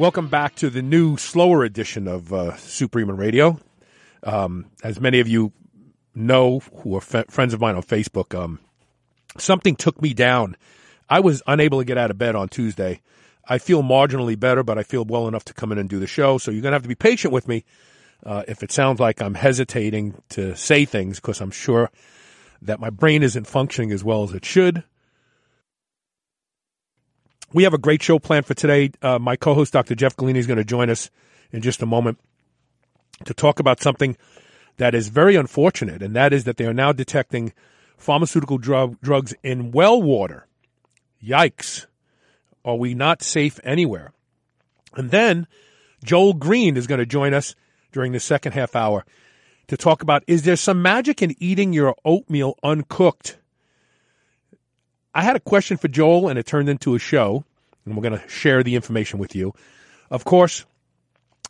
Welcome back to the new, slower edition of uh, Superhuman Radio. Um, as many of you know who are f- friends of mine on Facebook, um, something took me down. I was unable to get out of bed on Tuesday. I feel marginally better, but I feel well enough to come in and do the show. So you're going to have to be patient with me uh, if it sounds like I'm hesitating to say things because I'm sure that my brain isn't functioning as well as it should. We have a great show planned for today. Uh, my co-host, Dr. Jeff Golini, is going to join us in just a moment to talk about something that is very unfortunate, and that is that they are now detecting pharmaceutical drug, drugs in well water. Yikes. Are we not safe anywhere? And then Joel Greene is going to join us during the second half hour to talk about is there some magic in eating your oatmeal uncooked? I had a question for Joel, and it turned into a show, and we're going to share the information with you. Of course,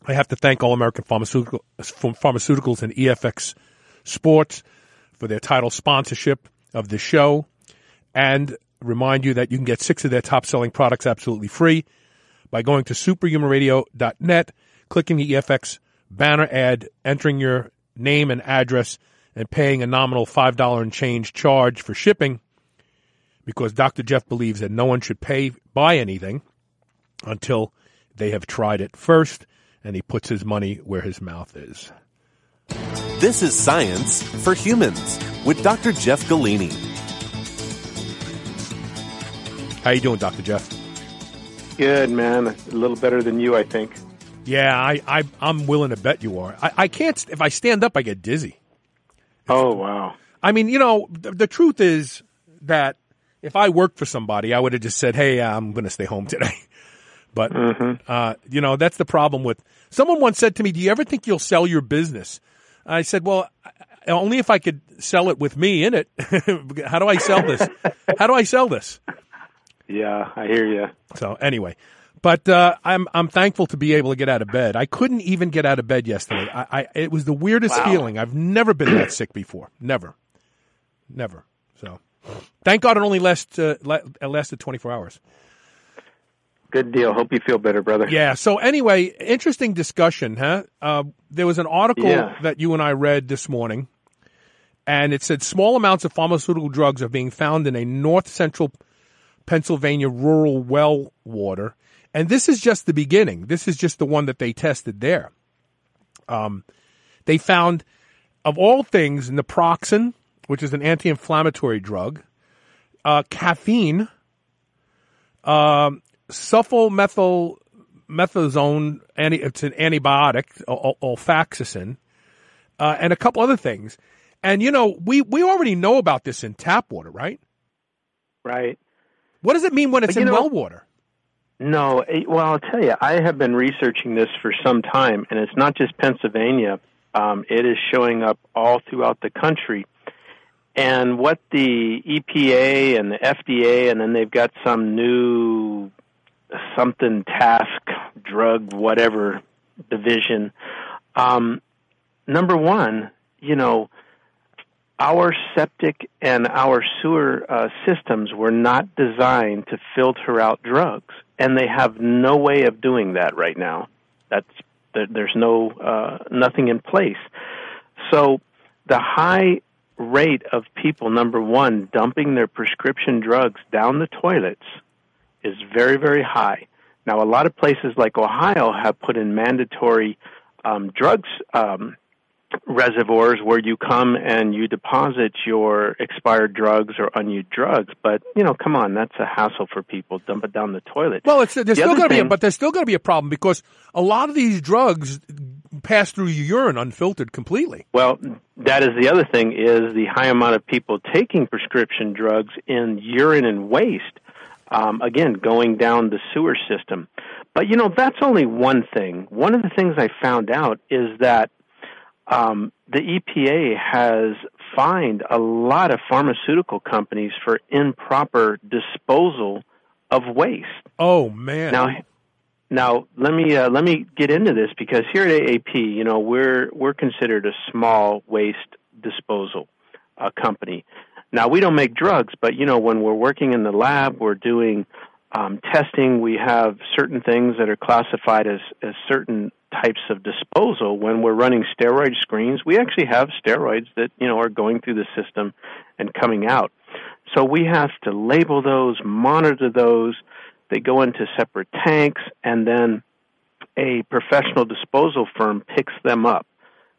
I have to thank All American Pharmaceutical, Pharmaceuticals and EFX Sports for their title sponsorship of the show, and remind you that you can get six of their top selling products absolutely free by going to superhumanradio.net, clicking the EFX banner ad, entering your name and address, and paying a nominal $5 and change charge for shipping because Dr. Jeff believes that no one should pay buy anything until they have tried it first, and he puts his money where his mouth is. This is Science for Humans with Dr. Jeff Golini. How you doing, Dr. Jeff? Good, man. A little better than you, I think. Yeah, I, I I'm willing to bet you are. I, I can't. If I stand up, I get dizzy. Oh wow. I mean, you know, the, the truth is that if I worked for somebody, I would have just said, "Hey, I'm going to stay home today." But uh, you know, that's the problem with. Someone once said to me, "Do you ever think you'll sell your business?" I said, "Well, only if I could sell it with me in it. How do I sell this? How do I sell this?" Yeah, I hear you. So anyway, but uh, I'm I'm thankful to be able to get out of bed. I couldn't even get out of bed yesterday. I, I it was the weirdest Wow. feeling. I've never been that sick before. Never, never. So thank God it only last uh, lasted 24 hours. Good deal. Hope you feel better, brother. Yeah. So anyway, interesting discussion, huh? Uh, there was an article Yeah. that you and I read this morning, and it said small amounts of pharmaceutical drugs are being found in a north central Pennsylvania rural well water, and this is just the beginning. This is just the one that they tested there. Um, they found, of all things, naproxen, which is an anti-inflammatory drug, uh, caffeine, um, sulfomethyl methazone, anti, it's an antibiotic, ol- ol- olfaxacin, uh, and a couple other things. And you know, we we already know about this in tap water, right? Right. What does it mean when it's in know- well water? No, eh, well, I'll tell you, I have been researching this for some time, and it's not just Pennsylvania. Um, it is showing up all throughout the country. And what the EPA and the FDA, and then they've got some new something task, drug, whatever division. Um, number one, you know, our septic and our sewer uh, systems were not designed to filter out drugs, and they have no way of doing that right now. That's there, there's no uh, nothing in place. So the high rate of people, number one, dumping their prescription drugs down the toilets is very very high. Now, a lot of places like Ohio have put in mandatory um, drugs. Um, reservoirs where you come and you deposit your expired drugs or unused drugs. But you know, come on, that's a hassle for people. Dump it down the toilet. Well, it's there's The still going to be, a, but there's still going to be a problem because a lot of these drugs pass through your urine unfiltered completely. Well, that is the other thing is the high amount of people taking prescription drugs in urine and waste. um, again, going down the sewer system. But you know, that's only one thing. One of the things I found out is that um, the EPA has fined a lot of pharmaceutical companies for improper disposal of waste. Oh man! Now, now let me uh, let me get into this because here at AAP, you know, we're we're considered a small waste disposal uh, company. Now we don't make drugs, but you know, when we're working in the lab, we're doing um, testing. We have certain things that are classified as as certain types of disposal. When we're running steroid screens, we actually have steroids that you know are going through the system and coming out. So we have to label those, monitor those. They go into separate tanks, and then a professional disposal firm picks them up.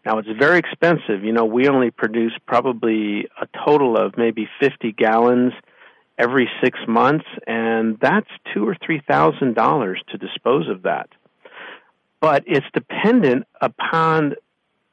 Now it's very expensive. You know, we only produce probably a total of maybe 50 gallons every six months, and that's two or three thousand dollars to dispose of that. But it's dependent upon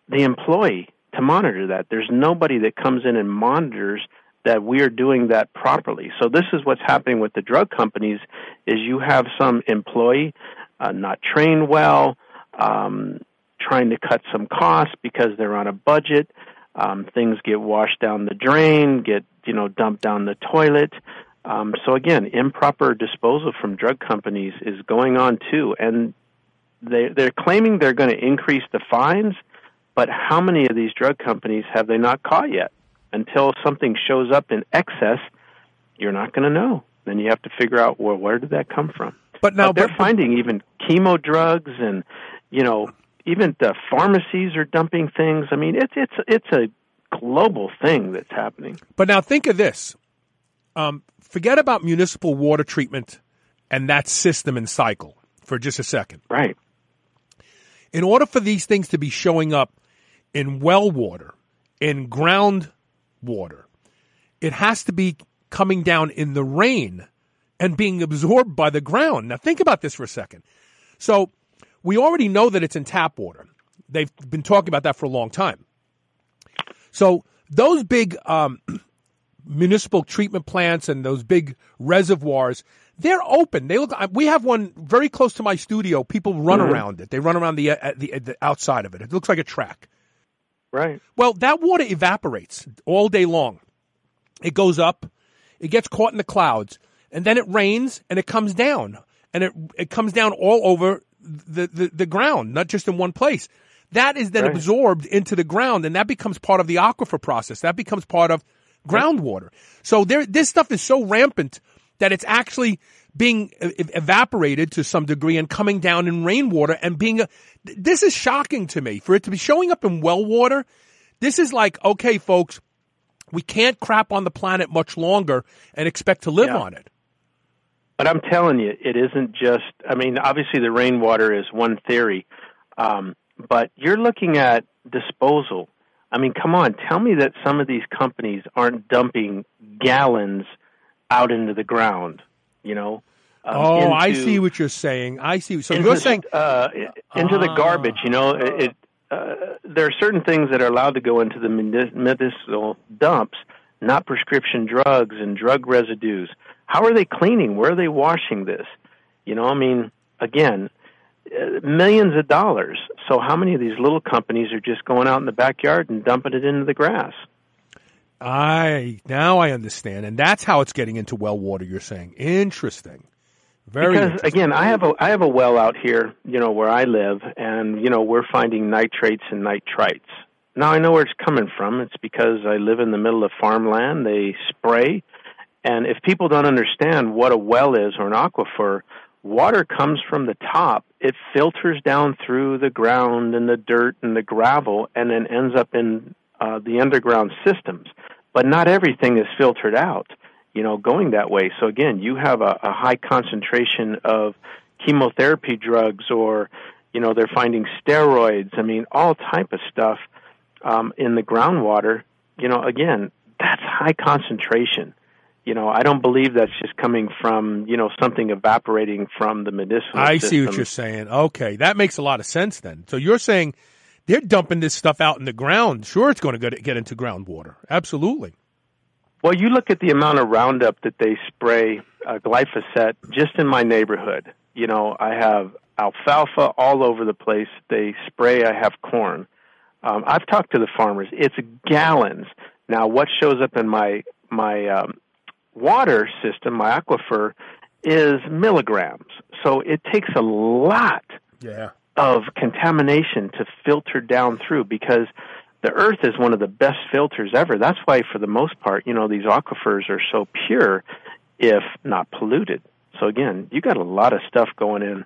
the employee to monitor that. There's nobody that comes in and monitors that we are doing that properly. So this is what's happening with the drug companies: is you have some employee uh, not trained well, um, trying to cut some costs because they're on a budget. Um, things get washed down the drain, get you know dumped down the toilet. Um, so again, improper disposal from drug companies is going on too, and they they're claiming they're going to increase the fines, but how many of these drug companies have they not caught yet? Until something shows up in excess, you're not going to know. Then you have to figure out well where did that come from. But now but they're but, finding even chemo drugs and you know even the pharmacies are dumping things. I mean, it's it's it's a global thing that's happening. But now think of this. Um, forget about municipal water treatment and that system and cycle for just a second. Right. In order for these things to be showing up in well water, in ground water, it has to be coming down in the rain and being absorbed by the ground. Now think about this for a second. So we already know that it's in tap water. They've been talking about that for a long time. So those big um, municipal treatment plants and those big reservoirs, they're open. They look. We have one very close to my studio. People run mm-hmm. around it. They run around the, uh, the the outside of it. It looks like a track. Right. Well, that water evaporates all day long. It goes up, it gets caught in the clouds, and then it rains and it comes down, and it it comes down all over the, the, the ground, not just in one place. That is then right. absorbed into the ground and that becomes part of the aquifer process. That becomes part of groundwater. So there, this stuff is so rampant that it's actually being evaporated to some degree and coming down in rainwater and being a, this is shocking to me for it to be showing up in well water. This is like, okay, folks, we can't crap on the planet much longer and expect to live yeah. on it. But I'm telling you, it isn't just. I mean, obviously the rainwater is one theory, um, but you're looking at disposal. I mean, come on, tell me that some of these companies aren't dumping gallons out into the ground. You know. Um, oh, into, I see what you're saying. I see. So you're saying uh, into the garbage. You know, it. Uh, there are certain things that are allowed to go into the medicinal dumps, not prescription drugs and drug residues. How are they cleaning? Where are they washing this? You know, I mean, again, uh, millions of dollars. So how many of these little companies are just going out in the backyard and dumping it into the grass? I now I understand, and that's how it's getting into well water. You're saying interesting, very. Because again, I have a I have a well out here, you know, where I live, and you know we're finding nitrates and nitrites. Now I know where it's coming from. It's because I live in the middle of farmland. They spray, and if people don't understand what a well is or an aquifer, water comes from the top. It filters down through the ground and the dirt and the gravel and then ends up in uh, the underground systems. But not everything is filtered out, you know, going that way. So again, you have a, a high concentration of chemotherapy drugs or, you know, they're finding steroids. I mean, all type of stuff um, in the groundwater. You know, again, that's high concentration you know, I don't believe that's just coming from, you know, something evaporating from the medicinal I system. see what you're saying. Okay, that makes a lot of sense then. So you're saying they're dumping this stuff out in the ground. Sure, it's going to get into groundwater. Absolutely. Well, you look at the amount of Roundup that they spray uh, glyphosate just in my neighborhood. You know, I have alfalfa all over the place. They spray. I have corn. Um, I've talked to the farmers. It's gallons. Now, what shows up in my my um, water system, my aquifer, is milligrams. So it takes a lot Yeah. of contamination to filter down through because the earth is one of the best filters ever. That's why, for the most part, you know, these aquifers are so pure, if not polluted. So again, you got a lot of stuff going in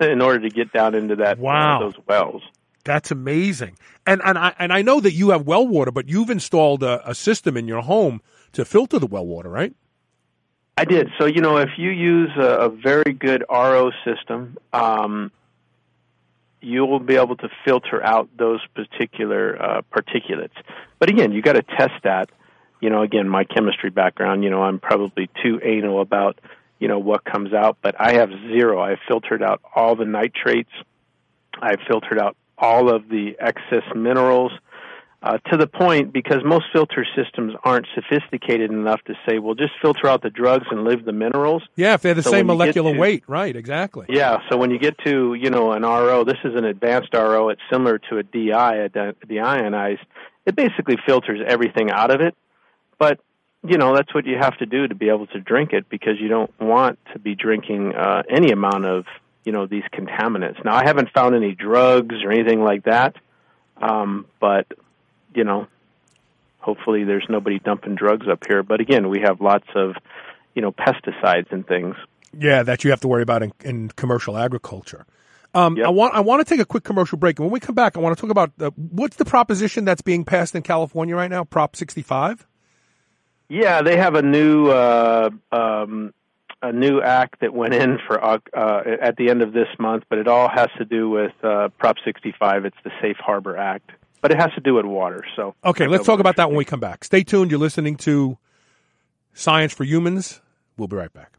in order to get down into that uh, Wow. those wells. That's amazing. And and I and I know that you have well water, but you've installed a, a system in your home to filter the well water, right? I did. So you know, if you use a, a very good RO system, um, you will be able to filter out those particular uh, particulates. But again, you got to test that. You know, again, my chemistry background. You know, I'm probably too anal about you know what comes out, but I have zero. I've filtered out all the nitrates. I've filtered out all of the excess minerals uh, to the point because most filter systems aren't sophisticated enough to say, well, just filter out the drugs and leave the minerals. Yeah, if they're the So same when you get molecular to- weight, right? Exactly. Yeah, so when you get to you know an RO, this is an advanced RO. It's similar to a DI, a deionized. It basically filters everything out of it, but you know that's what you have to do to be able to drink it because you don't want to be drinking uh, any amount of you know these contaminants. Now I haven't found any drugs or anything like that, um, but you know hopefully there's nobody dumping drugs up here. But again, we have lots of you know pesticides and things. Yeah, that you have to worry about in, in commercial agriculture. Um, Yep. I want I want to take a quick commercial break, and when we come back, I want to talk about the, what's the proposition that's being passed in California right now, Prop 65. Yeah, they have a new uh, um, a new act that went in for uh, uh, at the end of this month, but it all has to do with uh, Prop 65. It's the Safe Harbor Act, but it has to do with water. So Okay, let's talk about that when we come back. Stay tuned. You're listening to Science for Humans. We'll be right back.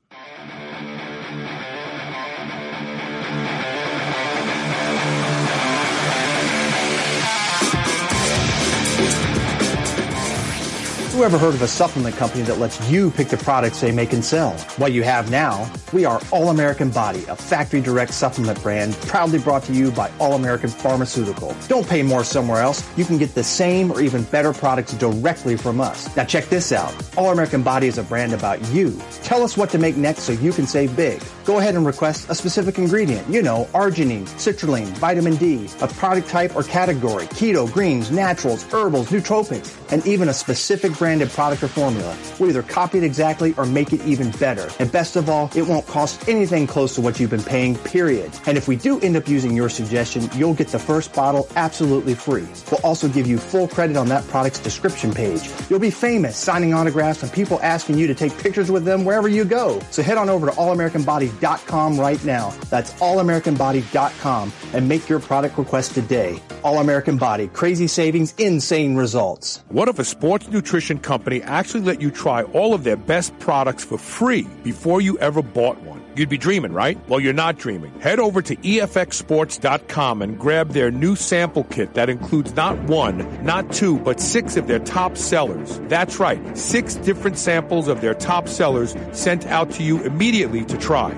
Who ever heard of a supplement company that lets you pick the products they make and sell? What you have now, we are All American Body, a factory direct supplement brand proudly brought to you by All American Pharmaceutical. Don't pay more somewhere else. You can get the same or even better products directly from us. Now check this out. All American Body is a brand about you. Tell us what to make next so you can save big. Go ahead and request a specific ingredient. You know, arginine, citrulline, vitamin D, a product type or category, keto, greens, naturals, herbals, nootropics, and even a specific branded product or formula. We'll either copy it exactly or make it even better. And best of all, it won't cost anything close to what you've been paying, period. And if we do end up using your suggestion, you'll get the first bottle absolutely free. We'll also give you full credit on that product's description page. You'll be famous signing autographs and people asking you to take pictures with them wherever you go. So head on over to allamericanbody.com right now. That's allamericanbody.com and make your product request today. All American Body, crazy savings, insane results. What if a sports nutrition company actually let you try all of their best products for free before you ever bought one? You'd be dreaming, right? Well, you're not dreaming. Head over to EFXSports.com and grab their new sample kit that includes not one, not two, but six of their top sellers. That's right, six different samples of their top sellers sent out to you immediately to try.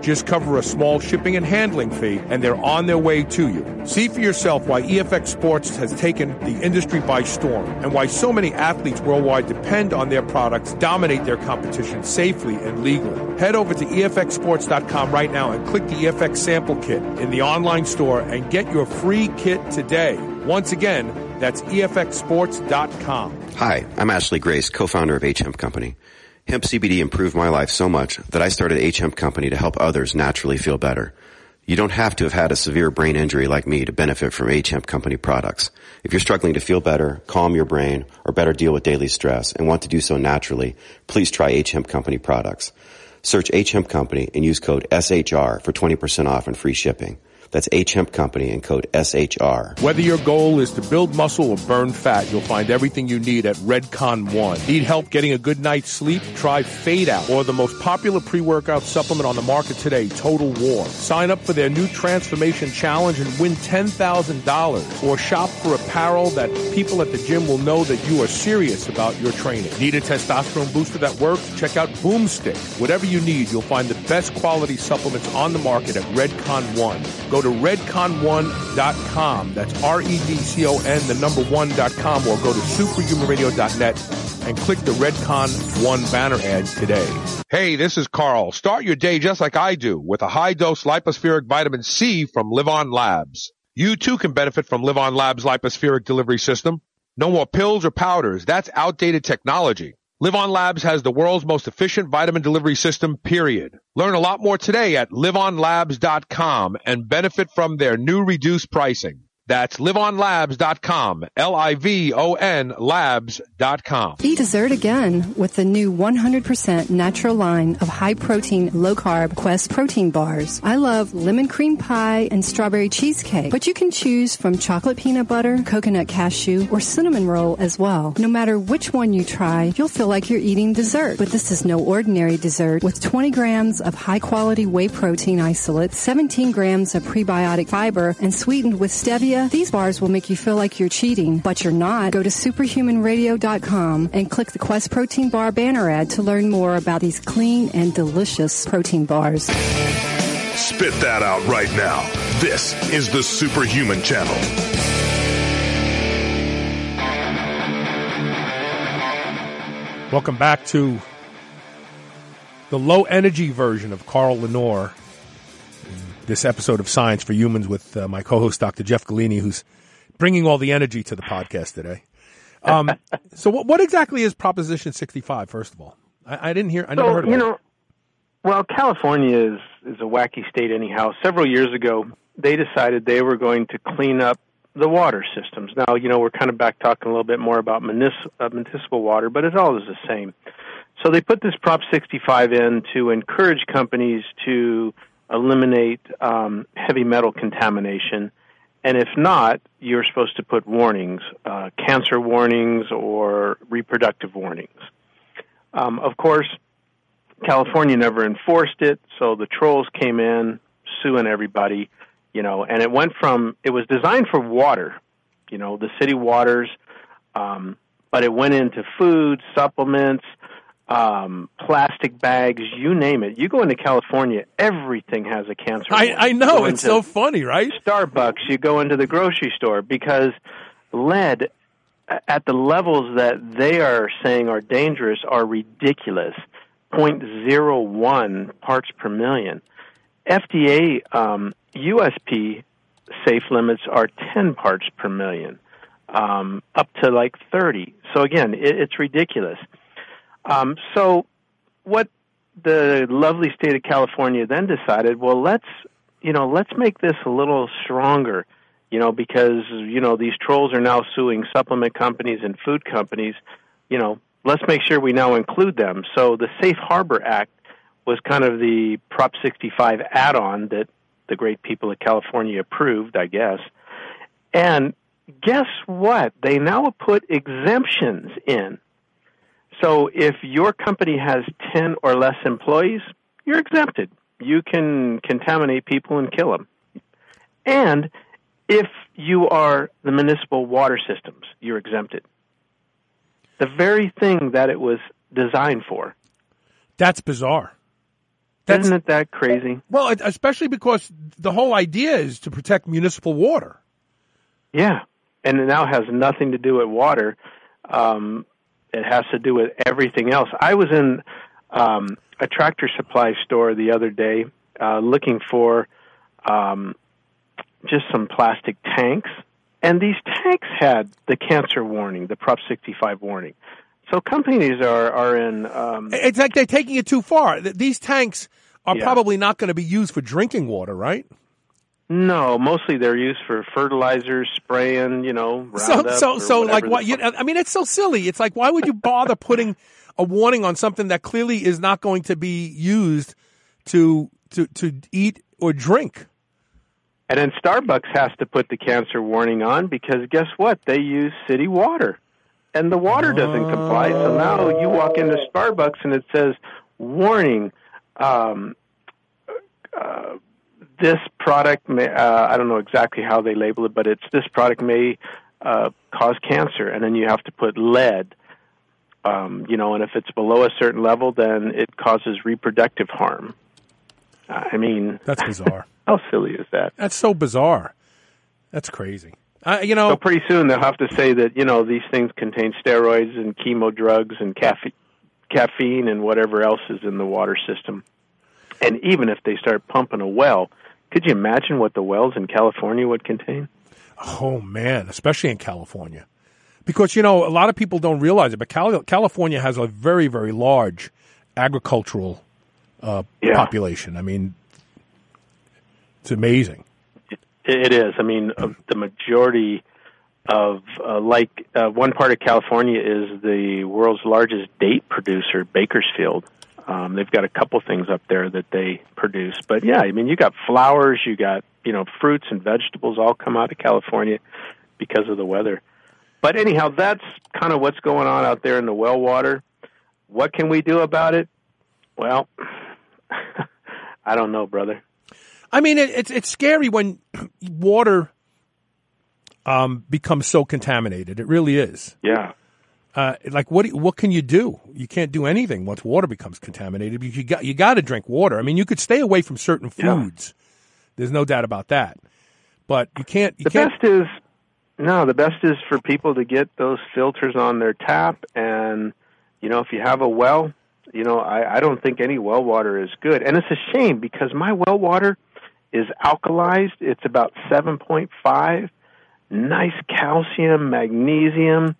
Just cover a small shipping and handling fee, and they're on their way to you. See for yourself why EFX Sports has taken the industry by storm and why so many athletes worldwide depend on their products, dominate their competition safely and legally. Head over to EFXSports.com right now and click the EFX sample kit in the online store and get your free kit today. Once again, that's EFXSports.com. Hi, I'm Ashley Grace, co-founder of H Hemp Company. Hemp CBD improved my life so much that I started H Hemp Company to help others naturally feel better. You don't have to have had a severe brain injury like me to benefit from H Hemp Company products. If you're struggling to feel better, calm your brain, or better deal with daily stress and want to do so naturally, please try H Hemp Company products. Search H Hemp Company and use code SHR for 20% off and free shipping. That's H Hemp Company and code SHR. Whether your goal is to build muscle or burn fat, you'll find everything you need at Redcon One. Need help getting a good night's sleep? Try Fade Out or the most popular pre-workout supplement on the market today, Total War. Sign up for their new Transformation Challenge and win $10,000 or shop for apparel that people at the gym will know that you are serious about your training. Need a testosterone booster that works? Check out Boomstick. Whatever you need, you'll find the best quality supplements on the market at Redcon One. Go to redcon1.com. That's R-E-D-C-O-N, the number one.com, or go to superhumanradio.net and click the Redcon One banner ad today. Hey, this is Carl. Start your day just like I do with a high dose lipospheric vitamin C from Livon Labs. You too can benefit from Livon Labs lipospheric delivery system. No more pills or powders. That's outdated technology. Livon Labs has the world's most efficient vitamin delivery system, period. Learn a lot more today at livonlabs.com and benefit from their new reduced pricing. That's livonlabs.com. L-I-V-O-N labs.com. Eat dessert again with the new 100% natural line of high protein, low carb Quest protein bars. I love lemon cream pie and strawberry cheesecake, but you can choose from chocolate peanut butter, coconut cashew, or cinnamon roll as well. No matter which one you try, you'll feel like you're eating dessert. But this is no ordinary dessert with 20 grams of high quality whey protein isolate, 17 grams of prebiotic fiber, and sweetened with stevia these bars will make you feel like you're cheating, but you're not. Go to superhumanradio.com and click the Quest Protein Bar banner ad to learn more about these clean and delicious protein bars. Spit that out right now. This is the Superhuman Channel. Welcome back to the low energy version of Carl Lanore. This episode of Science for Humans with uh, my co-host Dr. Jeff Golini, who's bringing all the energy to the podcast today. Um, so, what, what, exactly is Proposition 65? First of all, I, I didn't hear. I never so, heard. Of you it. know, well, California is is a wacky state. Anyhow, several years ago, they decided they were going to clean up the water systems. Now, you know, we're kind of back talking a little bit more about municipal, uh, municipal water, but it's all is the same. So they put this Prop 65 in to encourage companies to eliminate um, heavy metal contamination. And if not, you're supposed to put warnings, uh, cancer warnings or reproductive warnings. Um, of course, California never enforced it, so the trolls came in suing everybody, you know, and it went from, it was designed for water, you know, the city waters, um, but it went into food, supplements, um, plastic bags, you name it. You go into California, everything has a cancer. I, I know it's so funny, right? Starbucks, you go into the grocery store because lead at the levels that they are saying are dangerous are ridiculous. 0.01 parts per million. FDA um, USP safe limits are 10 parts per million, um, up to like 30. So again, it, it's ridiculous. Um, so, what the lovely state of California then decided, well, let's you know, let's make this a little stronger, you know, because you know these trolls are now suing supplement companies and food companies. You know, let's make sure we now include them. So the Safe Harbor Act was kind of the Prop 65 add-on that the great people of California approved, I guess. And guess what? They now put exemptions in so if your company has 10 or less employees, you're exempted. You can contaminate people and kill them. And if you are the municipal water systems, you're exempted. The very thing that it was designed for. That's bizarre. That's, Isn't it that crazy? Well, especially because the whole idea is to protect municipal water. Yeah, and it now has nothing to do with water. Um, it has to do with everything else. I was in um, a tractor supply store the other day uh, looking for um, just some plastic tanks, and these tanks had the cancer warning, the Prop 65 warning. So companies are are in. Um, it's like they're taking it too far. These tanks are yeah. probably not going to be used for drinking water, right? No, mostly they're used for fertilizers, spraying, you know. So, so, so, like, what? You, I mean, it's so silly. It's like, why would you bother putting a warning on something that clearly is not going to be used to to to eat or drink? And then Starbucks has to put the cancer warning on because guess what? They use city water. And the water doesn't comply. So now you walk into Starbucks and it says, warning, um, uh, this product may, uh, I don't know exactly how they label it, but it's this product may uh, cause cancer. And then you have to put lead. Um, you know, and if it's below a certain level, then it causes reproductive harm. I mean, That's bizarre. how silly is that? That's so bizarre. That's crazy. Uh, you know, So pretty soon they'll have to say that you know these things contain steroids and chemo drugs and caffe- caffeine and whatever else is in the water system. And even if they start pumping a well, could you imagine what the wells in California would contain? Oh man, especially in California, because you know a lot of people don't realize it, but Cali- California has a very very large agricultural uh, Yeah. population. I mean, it's amazing. It is. I mean, uh, the majority of uh, like uh, one part of California is the world's largest date producer, Bakersfield. Um, they've got a couple things up there that they produce, but yeah, I mean, you got flowers, you got you know fruits and vegetables all come out of California because of the weather. But anyhow, that's kind of what's going on out there in the well water. What can we do about it? Well, I don't know, brother. I mean, it, it's it's scary when water um, becomes so contaminated. It really is. Yeah. Uh, like what? do What can you do? You can't do anything once water becomes contaminated. You got you got to drink water. I mean, you could stay away from certain Yeah. foods. There's no doubt about that. But you can't. You the can't. best is no the best is for people to get those filters on their tap and you know if you have a well you know i i don't think any well water is good and it's a shame because my well water is alkalized it's about 7.5 nice calcium magnesium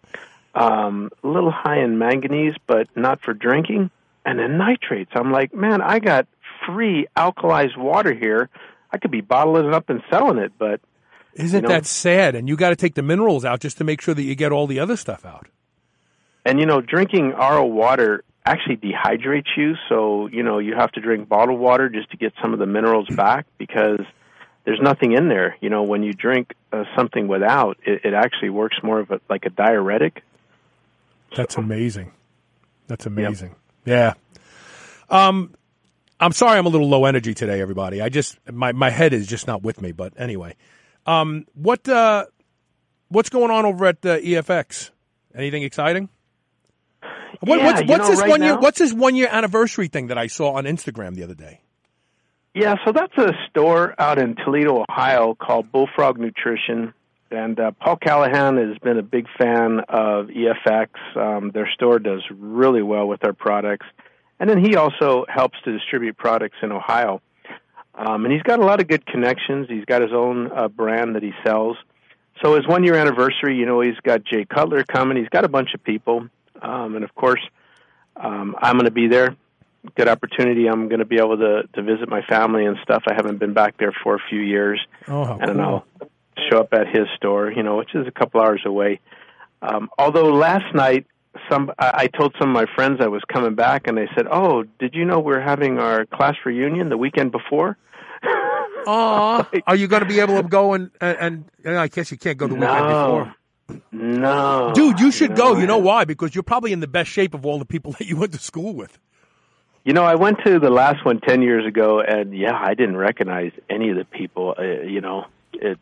um a little high in manganese but not for drinking and then nitrates i'm like man i got free alkalized water here i could be bottling it up and selling it but Isn't you know- that sad? And you got to take the minerals out just to make sure that you get all the other stuff out. And you know, drinking RO water actually dehydrates you, so you know you have to drink bottled water just to get some of the minerals back because there's nothing in there. You know, when you drink uh, something without, it, it actually works more of a like a diuretic. That's amazing. That's amazing. Yeah. Um, I'm sorry I'm a little low energy today, everybody. I just my my head is just not with me. But anyway, um, what uh, what's going on over at uh, EFX? Anything exciting? What, Yeah, what's what's know, this right one year? What's this one year anniversary thing that I saw on Instagram the other day? Yeah, so that's a store out in Toledo, Ohio called Bullfrog Nutrition. And uh, Paul Callahan has been a big fan of EFX. Um, their store does really well with their products. And then he also helps to distribute products in Ohio. Um, and he's got a lot of good connections. He's got his own uh, brand that he sells. So his one year anniversary, you know, he's got Jay Cutler coming. He's got a bunch of people. Um, and of course, um, I'm going to be there good opportunity. I'm going to be able to to visit my family and stuff. I haven't been back there for a few years, Oh, how and cool. I'll show up at his store, you know, which is a couple hours away. Um, although last night, some I, I told some of my friends I was coming back, and they said, "Oh, did you know we're having our class reunion the weekend before?" Aw, are you going to be able to go and, and and I guess you can't go the weekend before. No, Dude, you should go. You know why? Because you're probably in the best shape of all the people that you went to school with. You know, I went to the last one ten years ago, and yeah, I didn't recognize any of the people. Uh, you know, it,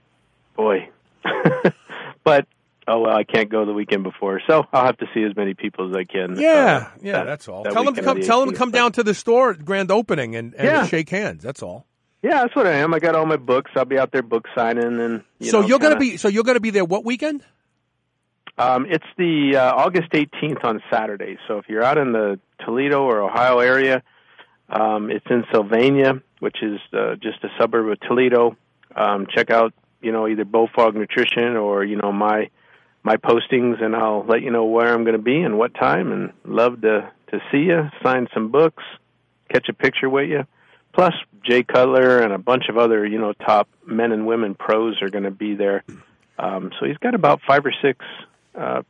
boy. but oh well, I can't go the weekend before, so I'll have to see as many people as I can. Yeah, uh, yeah, that- that's all. that Tell them to come. the Tell them to come down to the store at grand opening and, and Yeah. shake hands. That's all. Yeah, that's what I am. I got all my books. I'll be out there book signing, and you so know, you're gonna be. So you're gonna be there what weekend? Um, it's the uh, August 18th on Saturday. So if you're out in the Toledo or Ohio area, um, it's in Sylvania, which is uh, just a suburb of Toledo. Um, check out, you know, either Bullfrog Nutrition or you know my my postings, and I'll let you know where I'm going to be and what time. And love to to see you, sign some books, catch a picture with you. Plus, Jay Cutler and a bunch of other, you know, top men and women pros are going to be there. Um, so he's got about five or six uh,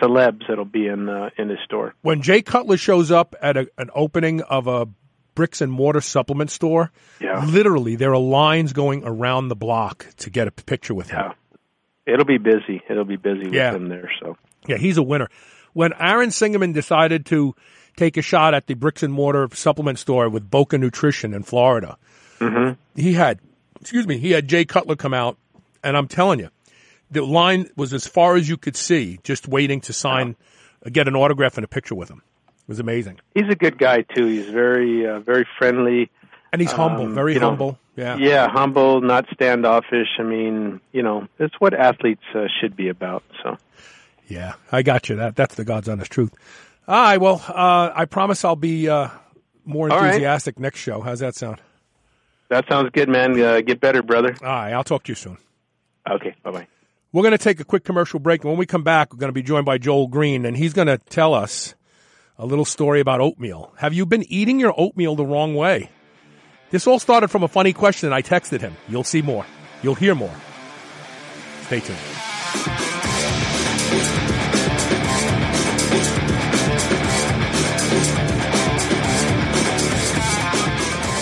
celebs that'll be in uh, in his store. When Jay Cutler shows up at a, an opening of a bricks and mortar supplement store, Yeah. literally there are lines going around the block to get a picture with him. Yeah. It'll be busy. It'll be busy with Yeah. him there. So Yeah, he's a winner. When Aaron Singerman decided to take a shot at the bricks and mortar supplement store with Boca Nutrition in Florida, mm-hmm. he had, excuse me, he had Jay Cutler come out, and I'm telling you, the line was as far as you could see, just waiting to sign, get an autograph and a picture with him. It was amazing, he's a good guy too. He's very uh, very friendly. and he's humble, Um, very you know, humble. Yeah, Yeah, humble, not standoffish. I mean, you know, it's what athletes uh, should be about. So Yeah, I got you. That that's the God's honest truth. All right, well, uh, I promise I'll be uh, more All right. enthusiastic next show. How's that sound? that sounds good, man. Uh, get better, brother. All right, I'll talk to you soon. Okay, bye bye. We're going to take a quick commercial break. And when we come back, we're going to be joined by Joel Greene, and he's going to tell us a little story about oatmeal. Have you been eating your oatmeal the wrong way? This all started from a funny question, I texted him. You'll see more. You'll hear more. Stay tuned.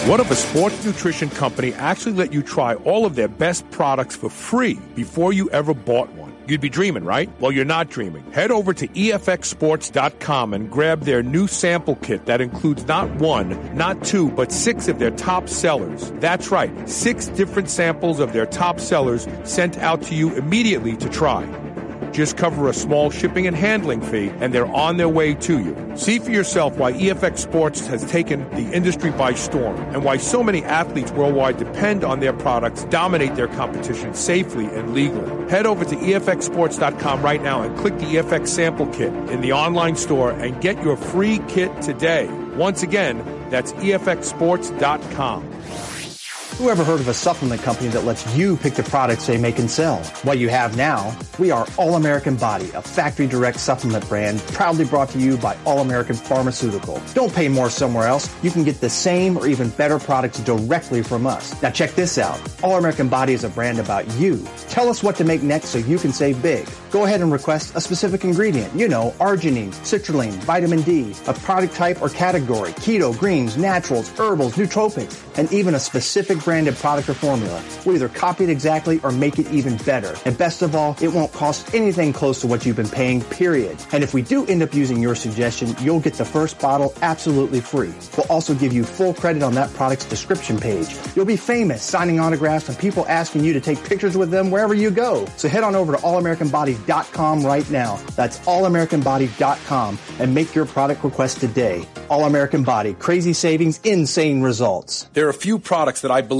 What if a sports nutrition company actually let you try all of their best products for free before you ever bought one? You'd be dreaming, right? Well, you're not dreaming. Head over to EFXSports.com and grab their new sample kit that includes not one, not two, but six of their top sellers. That's right, six different samples of their top sellers sent out to you immediately to try. Just cover a small shipping and handling fee, and they're on their way to you. See for yourself why EFX Sports has taken the industry by storm and why so many athletes worldwide depend on their products, dominate their competition safely and legally. Head over to EFXSports.com right now and click the EFX sample kit in the online store and get your free kit today. Once again, that's EFXSports.com. Who ever heard of a supplement company that lets you pick the products they make and sell? What you have now, we are All American Body, a factory direct supplement brand proudly brought to you by All American Pharmaceutical. Don't pay more somewhere else. You can get the same or even better products directly from us. Now check this out. All American Body is a brand about you. Tell us what to make next so you can save big. Go ahead and request a specific ingredient. You know, arginine, citrulline, vitamin D, a product type or category, keto, greens, naturals, herbals, nootropics, and even a specific branded product or formula. We'll either copy it exactly or make it even better. And best of all, it won't cost anything close to what you've been paying, period. And if we do end up using your suggestion, you'll get the first bottle absolutely free. We'll also give you full credit on that product's description page. You'll be famous signing autographs and people asking you to take pictures with them wherever you go. So head on over to allamericanbody.com right now. That's allamericanbody.com and make your product request today. All American Body, crazy savings, insane results. There are a few products that I believe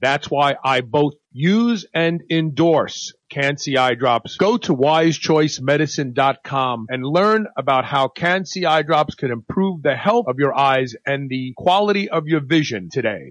That's why I both use and endorse Can-C eye drops. Go to wisechoicemedicine.com and learn about how Can-C eye drops can improve the health of your eyes and the quality of your vision today.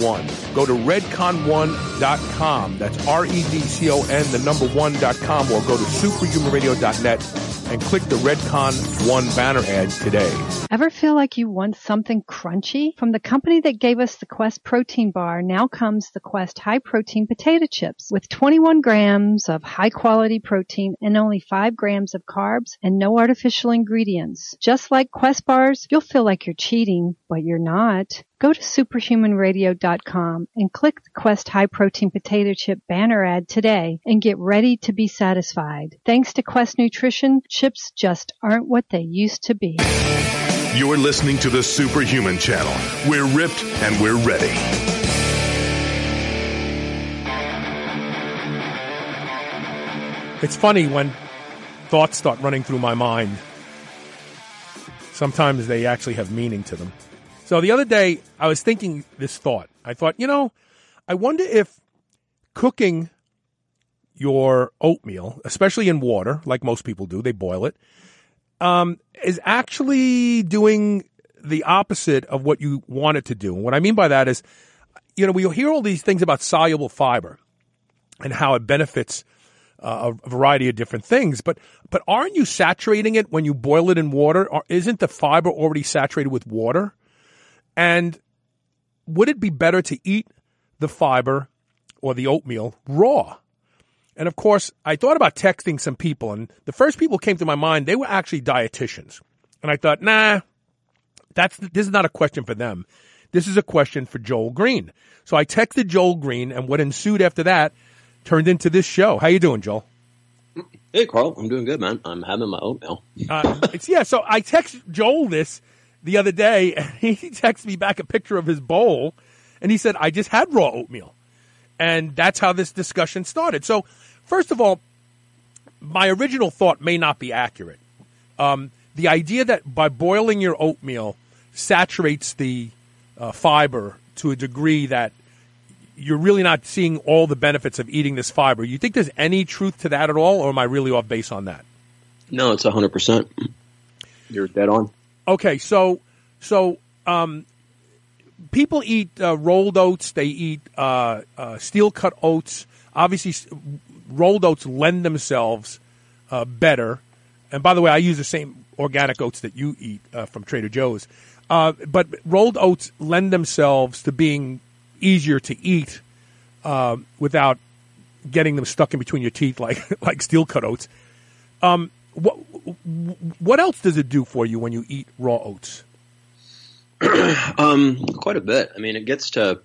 One. Go to redcon1.com. That's R-E-D-C-O-N, the number one.com, or go to superhumanradio.net and click the Redcon One banner ad today. Ever feel like you want something crunchy? From the company that gave us the Quest protein bar, now comes the Quest high protein potato chips with 21 grams of high quality protein and only 5 grams of carbs and no artificial ingredients. Just like Quest bars, you'll feel like you're cheating, but you're not. Go to superhumanradio.com and click the Quest High Protein Potato Chip banner ad today and get ready to be satisfied. Thanks to Quest Nutrition, chips just aren't what they used to be. You're listening to the Superhuman Channel. We're ripped and we're ready. It's funny when thoughts start running through my mind. Sometimes they actually have meaning to them. So the other day, I was thinking this thought. I thought, you know, I wonder if cooking your oatmeal, especially in water, like most people do, they boil it, um, is actually doing the opposite of what you want it to do. And what I mean by that is, you know, we hear all these things about soluble fiber and how it benefits uh, a variety of different things. But but aren't you saturating it when you boil it in water? Or isn't the fiber already saturated with water? And would it be better to eat the fiber or the oatmeal raw? And of course, I thought about texting some people, and the first people came to my mind, they were actually dietitians. And I thought, nah, that's this is not a question for them. This is a question for Joel Greene. So I texted Joel Greene, and what ensued after that turned into this show. How you doing, Joel? Hey, Carl. I'm doing good, man. I'm having my oatmeal. uh, it's yeah. So I text Joel this the other day, and he texted me back a picture of his bowl, and he said, "I just had raw oatmeal," and that's how this discussion started. So, first of all, my original thought may not be accurate. Um, the idea that by boiling your oatmeal saturates the uh, fiber to a degree that you're really not seeing all the benefits of eating this fiber. You think there's any truth to that at all, or am I really off base on that? No, it's 100%. You're dead on. Okay, so so um, people eat uh, rolled oats. They eat uh, uh, steel cut oats. Obviously, rolled oats lend themselves uh, better. And by the way, I use the same organic oats that you eat uh, from Trader Joe's. Uh, but rolled oats lend themselves to being easier to eat without getting them stuck in between your teeth like like steel cut oats. Um, what what else does it do for you when you eat raw oats? um, quite a bit. I mean, it gets to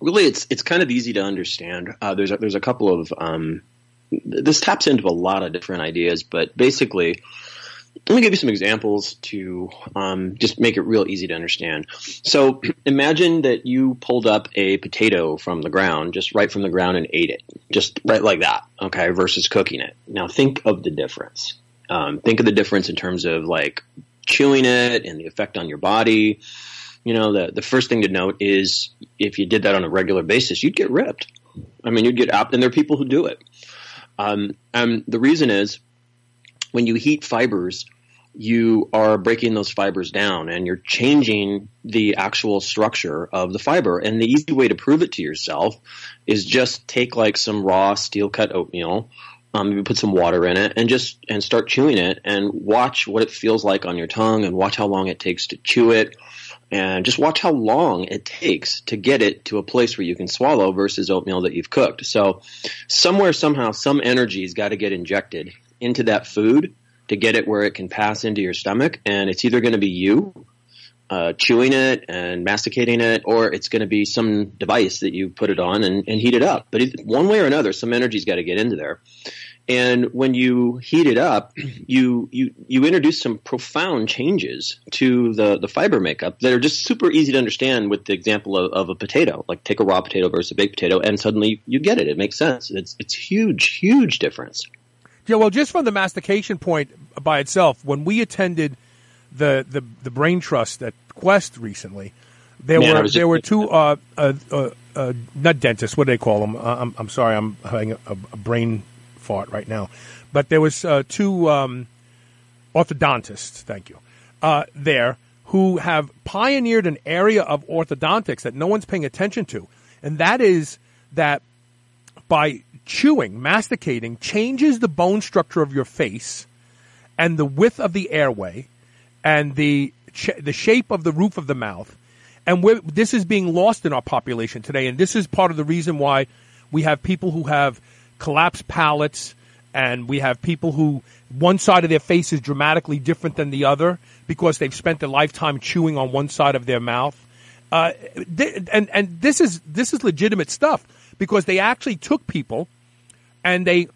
really it's it's kind of easy to understand. Uh, there's a, there's a couple of um, this taps into a lot of different ideas, but basically, let me give you some examples to um, just make it real easy to understand. So imagine that you pulled up a potato from the ground, just right from the ground, and ate it, just right like that. Okay, versus cooking it. Now think of the difference. Um, think of the difference in terms of like chewing it and the effect on your body. You know, the the first thing to note is if you did that on a regular basis, you'd get ripped. I mean, you'd get up, and there are people who do it. Um, and the reason is when you heat fibers, you are breaking those fibers down and you're changing the actual structure of the fiber. And the easy way to prove it to yourself is just take like some raw steel cut oatmeal, um, maybe put some water in it and just and start chewing it and watch what it feels like on your tongue and watch how long it takes to chew it and just watch how long it takes to get it to a place where you can swallow versus oatmeal that you've cooked. So somewhere somehow some energy's got to get injected into that food to get it where it can pass into your stomach and it's either going to be you uh, chewing it and masticating it, or it's going to be some device that you put it on and, and heat it up. But it, one way or another, some energy's got to get into there. And when you heat it up, you you you introduce some profound changes to the the fiber makeup that are just super easy to understand with the example of, of a potato. Like take a raw potato versus a baked potato, and suddenly you get it. It makes sense. It's it's huge, huge difference. Yeah, well, just from the mastication point by itself, when we attended the the, the brain trust at Quest recently, there Man, were there were two uh, uh, uh, uh, not dentists. What do they call them? Uh, I'm I'm sorry, I'm having a, a brain fart right now, but there was uh, two um, orthodontists. Thank you. Uh, there who have pioneered an area of orthodontics that no one's paying attention to, and that is that by chewing, masticating changes the bone structure of your face and the width of the airway and the the shape of the roof of the mouth. And this is being lost in our population today. And this is part of the reason why we have people who have collapsed palates and we have people who one side of their face is dramatically different than the other because they've spent a lifetime chewing on one side of their mouth. Uh, and and this is this is legitimate stuff because they actually took people and they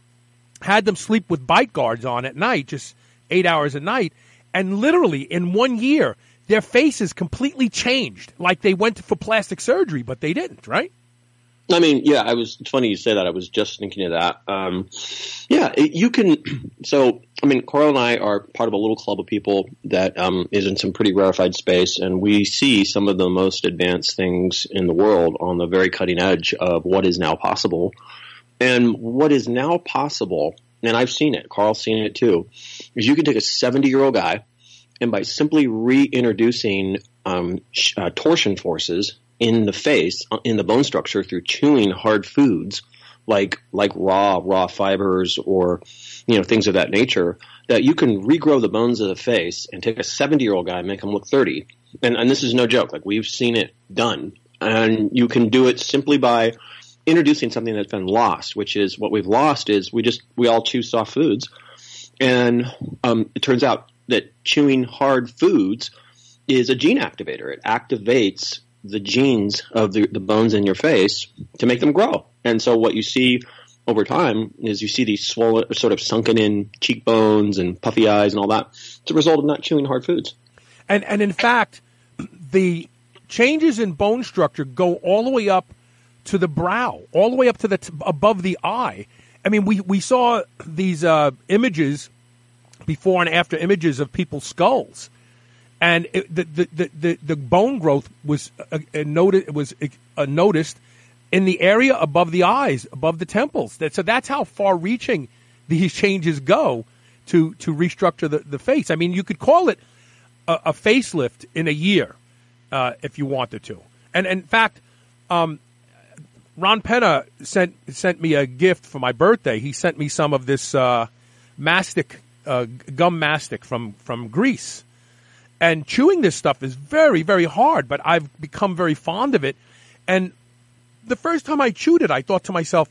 had them sleep with bite guards on at night, just eight hours a night, and literally in one year their faces completely changed, like they went for plastic surgery, but they didn't, right? I mean, yeah, I was. It's funny you say that. I was just thinking of that. Um, yeah, it, you can. So, I mean, Carl and I are part of a little club of people that um, is in some pretty rarefied space, and we see some of the most advanced things in the world on the very cutting edge of what is now possible. And what is now possible, and I've seen it. Carl's seen it too. Is you can take a seventy-year-old guy, and by simply reintroducing um, uh, torsion forces in the face, uh, in the bone structure through chewing hard foods like like raw raw fibers or you know things of that nature that you can regrow the bones of the face and take a 70 year old guy and make him look 30 and and this is no joke like we've seen it done and you can do it simply by introducing something that's been lost which is what we've lost is we just we all chew soft foods and um, it turns out that chewing hard foods is a gene activator it activates the genes of the, the bones in your face to make them grow. And so what you see over time is you see these swollen, sort of sunken in cheekbones and puffy eyes and all that. It's a result of not chewing hard foods. And and in fact, the changes in bone structure go all the way up to the brow, all the way up to the t- above the eye. I mean, we we saw these uh, images before and after images of people's skulls, and it, the, the, the, the, bone growth was uh, uh, noted was uh, noticed in the area above the eyes, above the temples. That, so that's how far-reaching these changes go to to restructure the, the face. I mean, you could call it a, a facelift in a year uh, if you wanted to. And, and in fact, um, Ron Penna sent sent me a gift for my birthday. He sent me some of this uh, mastic uh, gum mastic from from Greece and chewing this stuff is very, very hard, but I've become very fond of it. And the first time I chewed it, I thought to myself,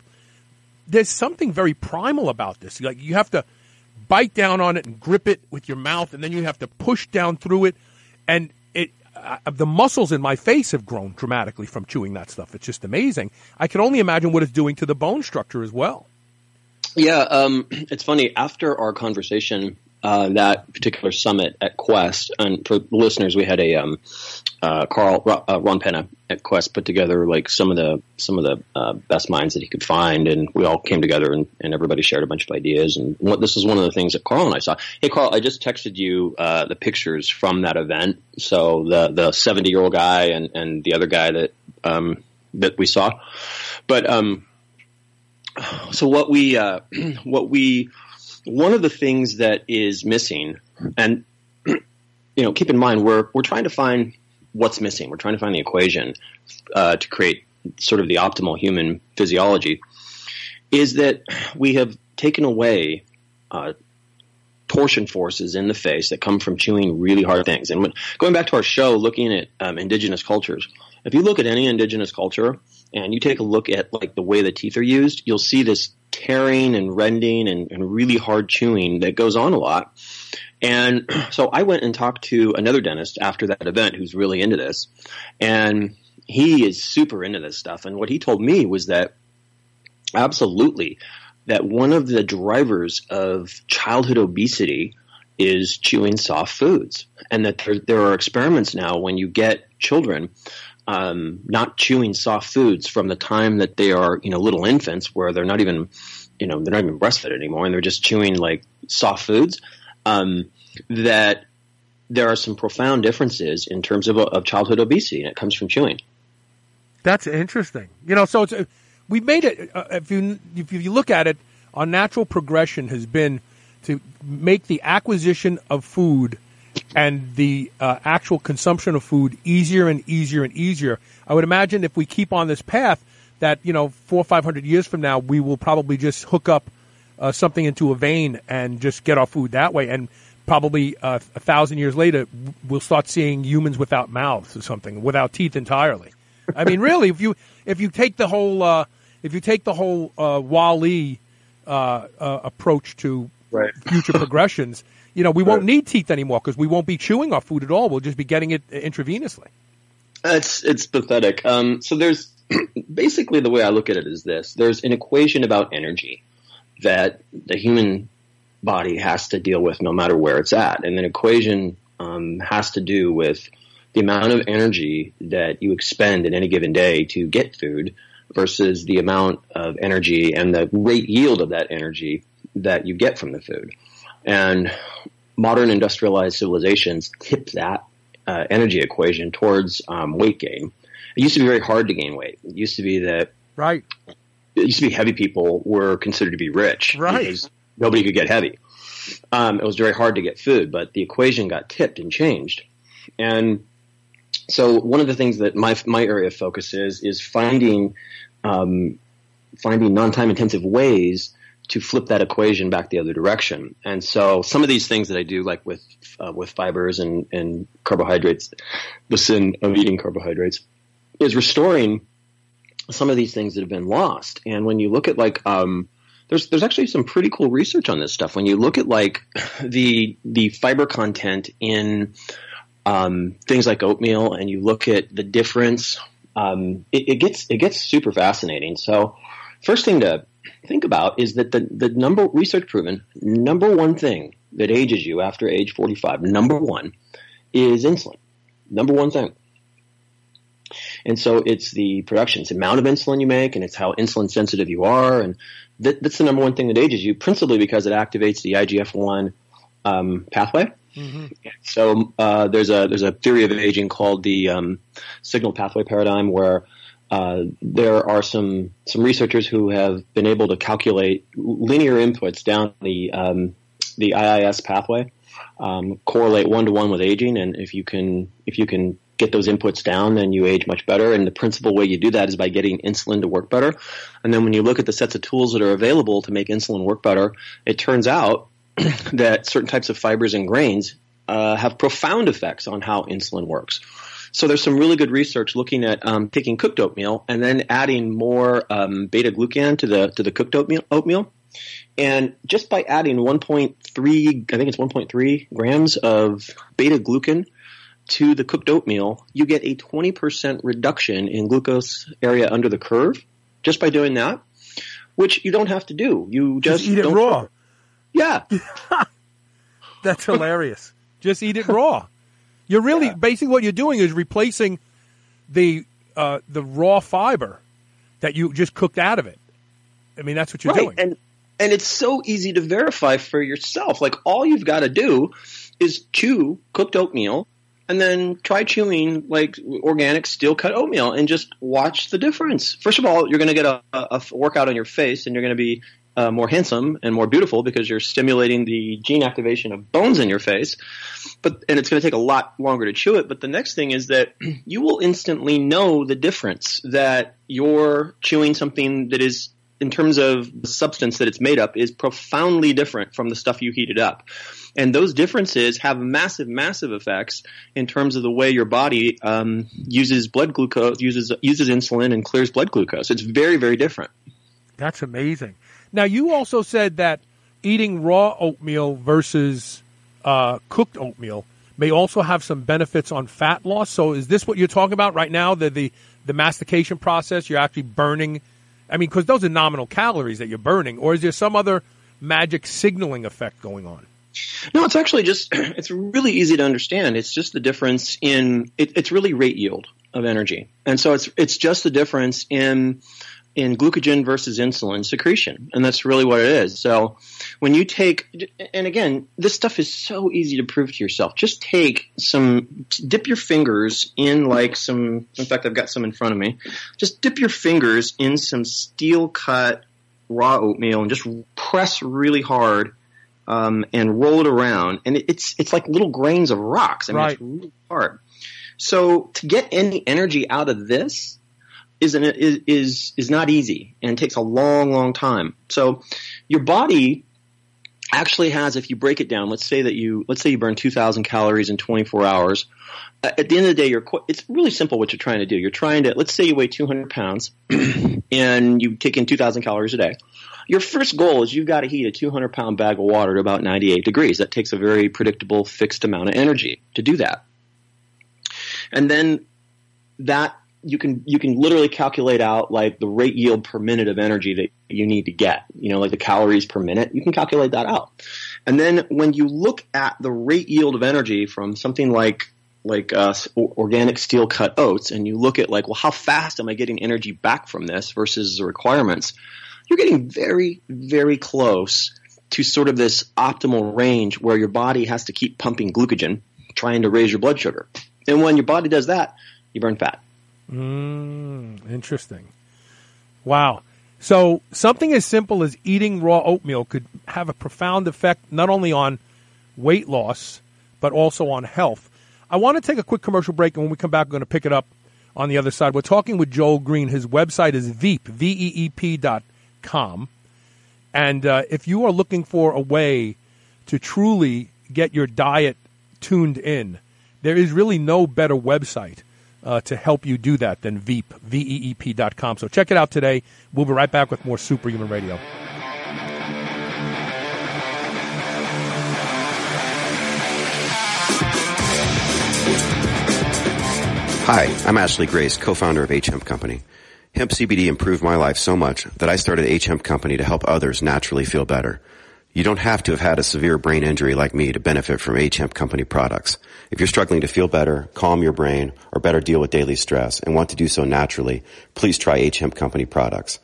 there's something very primal about this. Like you have to bite down on it and grip it with your mouth, and then you have to push down through it. And uh, the muscles in my face have grown dramatically from chewing that stuff. It's just amazing. I can only imagine what it's doing to the bone structure as well. Yeah, um, it's funny. After our conversation uh, that particular summit at Quest. And for listeners, we had a um, uh, Carl uh, Ron Penna at Quest put together like some of the some of the uh, best minds that he could find, and we all came together and, and everybody shared a bunch of ideas. And what, this is one of the things that Carl and I saw. Hey, Carl, I just texted you uh, the pictures from that event. So the the seventy year old guy and and the other guy that um, that we saw, but um, so what we uh, what we one of the things that is missing, and you know, keep in mind we're we're trying to find what's missing. We're trying to find the equation uh, to create sort of the optimal human physiology. Is that we have taken away uh, torsion forces in the face that come from chewing really hard things. And when, going back to our show, looking at um, indigenous cultures, if you look at any indigenous culture and you take a look at like the way the teeth are used, you'll see this tearing and rending and, and really hard chewing that goes on a lot. And so I went and talked to another dentist after that event who's really into this. And he is super into this stuff. And what he told me was that absolutely that one of the drivers of childhood obesity is chewing soft foods. And that there, there are experiments now when you get children um, not chewing soft foods from the time that they are, you know, little infants, where they're not even, you know, they're not even breastfed anymore, and they're just chewing like soft foods. Um, that there are some profound differences in terms of, of childhood obesity, and it comes from chewing. That's interesting. You know, so it's we've made it. Uh, if you if you look at it, our natural progression has been to make the acquisition of food and the uh, actual consumption of food easier and easier and easier. I would imagine if we keep on this path, that you know four or five hundred years from now, we will probably just hook up uh, something into a vein and just get our food that way. And probably uh, a thousand years later, we'll start seeing humans without mouths or something, without teeth entirely. I mean, really, if you if you take the whole uh, if you take the whole uh, Wall-E uh, uh, approach to Right. future progressions, you know, we won't need teeth anymore because we won't be chewing our food at all. We'll just be getting it intravenously. It's it's pathetic. Um, so there's basically the way I look at it is this: there's an equation about energy that the human body has to deal with no matter where it's at, and that equation um, has to do with the amount of energy that you expend in any given day to get food versus the amount of energy and the rate yield of that energy that you get from the food. And modern industrialized civilizations tip that uh, energy equation towards um, weight gain. It used to be very hard to gain weight. It used to be that Right. it used to be heavy people were considered to be rich Right. Nobody could get heavy. Um, it was very hard to get food, but the equation got tipped and changed. And so one of the things that my my area of focus is is finding um, finding non-time intensive ways to flip that equation back the other direction. And so some of these things that I do, like with uh, with fibers and and carbohydrates, the sin of eating carbohydrates, is restoring some of these things that have been lost. And when you look at like um, there's there's actually some pretty cool research on this stuff. When you look at like the the fiber content in um, things like oatmeal, and you look at the difference, um, it, it gets it gets super fascinating. So, first thing to think about is that the the number research proven number one thing that ages you after age 45, number one, is insulin. Number one thing. And so it's the production, it's the amount of insulin you make, and it's how insulin sensitive you are, and that, that's the number one thing that ages you, principally because it activates the IGF-1 um, pathway. So uh, there's a there's a theory of aging called the um, signal pathway paradigm, where uh, there are some some researchers who have been able to calculate linear inputs down the um, the IIS pathway, um, correlate one to one with aging, and if you can if you can get those inputs down, then you age much better. And the principal way you do that is by getting insulin to work better. And then when you look at the sets of tools that are available to make insulin work better, it turns out that certain types of fibers and grains uh, have profound effects on how insulin works. So there's some really good research looking at um, taking cooked oatmeal and then adding more um, beta glucan to the to the cooked oatmeal, oatmeal. And just by adding 1.3, I think it's 1.3 grams of beta glucan to the cooked oatmeal, you get a 20% reduction in glucose area under the curve just by doing that, which you don't have to do. You just, Just eat it don't raw. Yeah. That's hilarious. Just eat it raw. You're really basically what you're doing is replacing the uh, the raw fiber that you just cooked out of it. I mean, that's what you're right. doing. And and it's so easy to verify for yourself. Like all you've got to do is chew cooked oatmeal and then try chewing like organic steel cut oatmeal and just watch the difference. First of all, you're going to get a, a, workout on your face and you're going to be uh, more handsome and more beautiful because you're stimulating the gene activation of bones in your face. But and it's going to take a lot longer to chew it. But the next thing is that you will instantly know the difference that you're chewing something that is in terms of the substance that it's made up is profoundly different from the stuff you heated up. And those differences have massive, massive effects in terms of the way your body um, uses blood glucose, uses uses insulin, and clears blood glucose. It's very, very different. That's amazing. Now, you also said that eating raw oatmeal versus uh, cooked oatmeal may also have some benefits on fat loss. So, is this what you're talking about right now? The the, the mastication process, you're actually burning. I mean, because those are nominal calories that you're burning, or is there some other magic signaling effect going on? No, it's actually just it's really easy to understand. It's just the difference in it, it's really rate yield of energy, and so it's it's just the difference in in glucagon versus insulin secretion, and that's really what it is. So when you take, and again, this stuff is so easy to prove to yourself. Just take some, dip your fingers in like some. In fact, I've got some in front of me. Just dip your fingers in some steel cut raw oatmeal and just press really hard um, and roll it around, and it's it's like little grains of rocks. I mean, Right. it's really hard. So to get any energy out of this is is is not easy and takes a long, long time. So your body actually has, if you break it down, let's say that you, let's say you burn 2,000 calories in 24 hours. Uh, at the end of the day, you're, it's really simple what you're trying to do. You're trying to, let's say you weigh 200 pounds and you take in 2,000 calories a day. Your first goal is you've got to heat a 200 pound bag of water to about 98 degrees. That takes a very predictable fixed amount of energy to do that. And then that you can you can literally calculate out like the rate yield per minute of energy that you need to get. You know, like the calories per minute. You can calculate that out. And then when you look at the rate yield of energy from something like like uh, organic steel cut oats, and you look at like, well, how fast am I getting energy back from this versus the requirements? You're getting very very close to sort of this optimal range where your body has to keep pumping glucagon, trying to raise your blood sugar. And when your body does that, you burn fat. Mm, interesting. Wow. So something as simple as eating raw oatmeal could have a profound effect not only on weight loss but also on health. I want to take a quick commercial break, and when we come back, we're going to pick it up on the other side. We're talking with Joel Greene. His website is Veep, V-E-E-P dot com. And uh, if you are looking for a way to truly get your diet tuned in, there is really no better website uh, to help you do that than Veep, V-E-E-P dot com. So check it out today. We'll be right back with more Superhuman Radio. Hi, I'm Ashley Grace, co-founder of H Hemp Company. Hemp CBD improved my life so much that I started H Hemp Company to help others naturally feel better. You don't have to have had a severe brain injury like me to benefit from H Hemp Company products. If you're struggling to feel better, calm your brain, or better deal with daily stress and want to do so naturally, please try H Hemp Company products.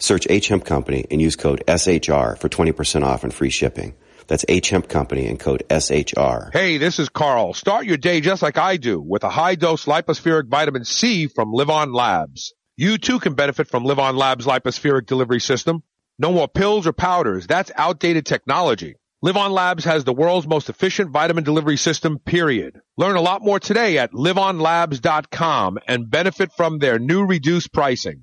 Search H Hemp Company and use code SHR for 20% off and free shipping. That's H Hemp Company and code SHR. Hey, this is Carl. Start your day just like I do with a high dose lipospheric vitamin C from LivOn Labs. You too can benefit from LivOn Labs lipospheric delivery system. No more pills or powders. That's outdated technology. LivOn Labs has the world's most efficient vitamin delivery system, period. Learn a lot more today at livonlabs.com and benefit from their new reduced pricing.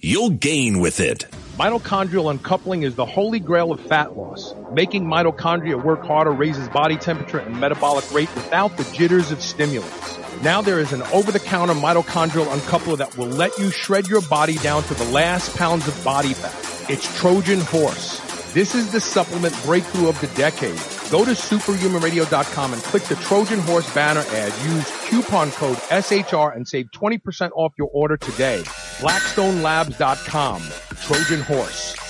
you'll gain with it. Mitochondrial uncoupling is the holy grail of fat loss. Making mitochondria work harder raises body temperature and metabolic rate without the jitters of stimulants. Now there is an over-the-counter mitochondrial uncoupler that will let you shred your body down to the last pounds of body fat. It's Trojan Horse. This is the supplement breakthrough of the decade. Go to superhumanradio.com and click the Trojan Horse banner ad. Use coupon code SHR and save 20% off your order today. BlackstoneLabs.com. Trojan Horse.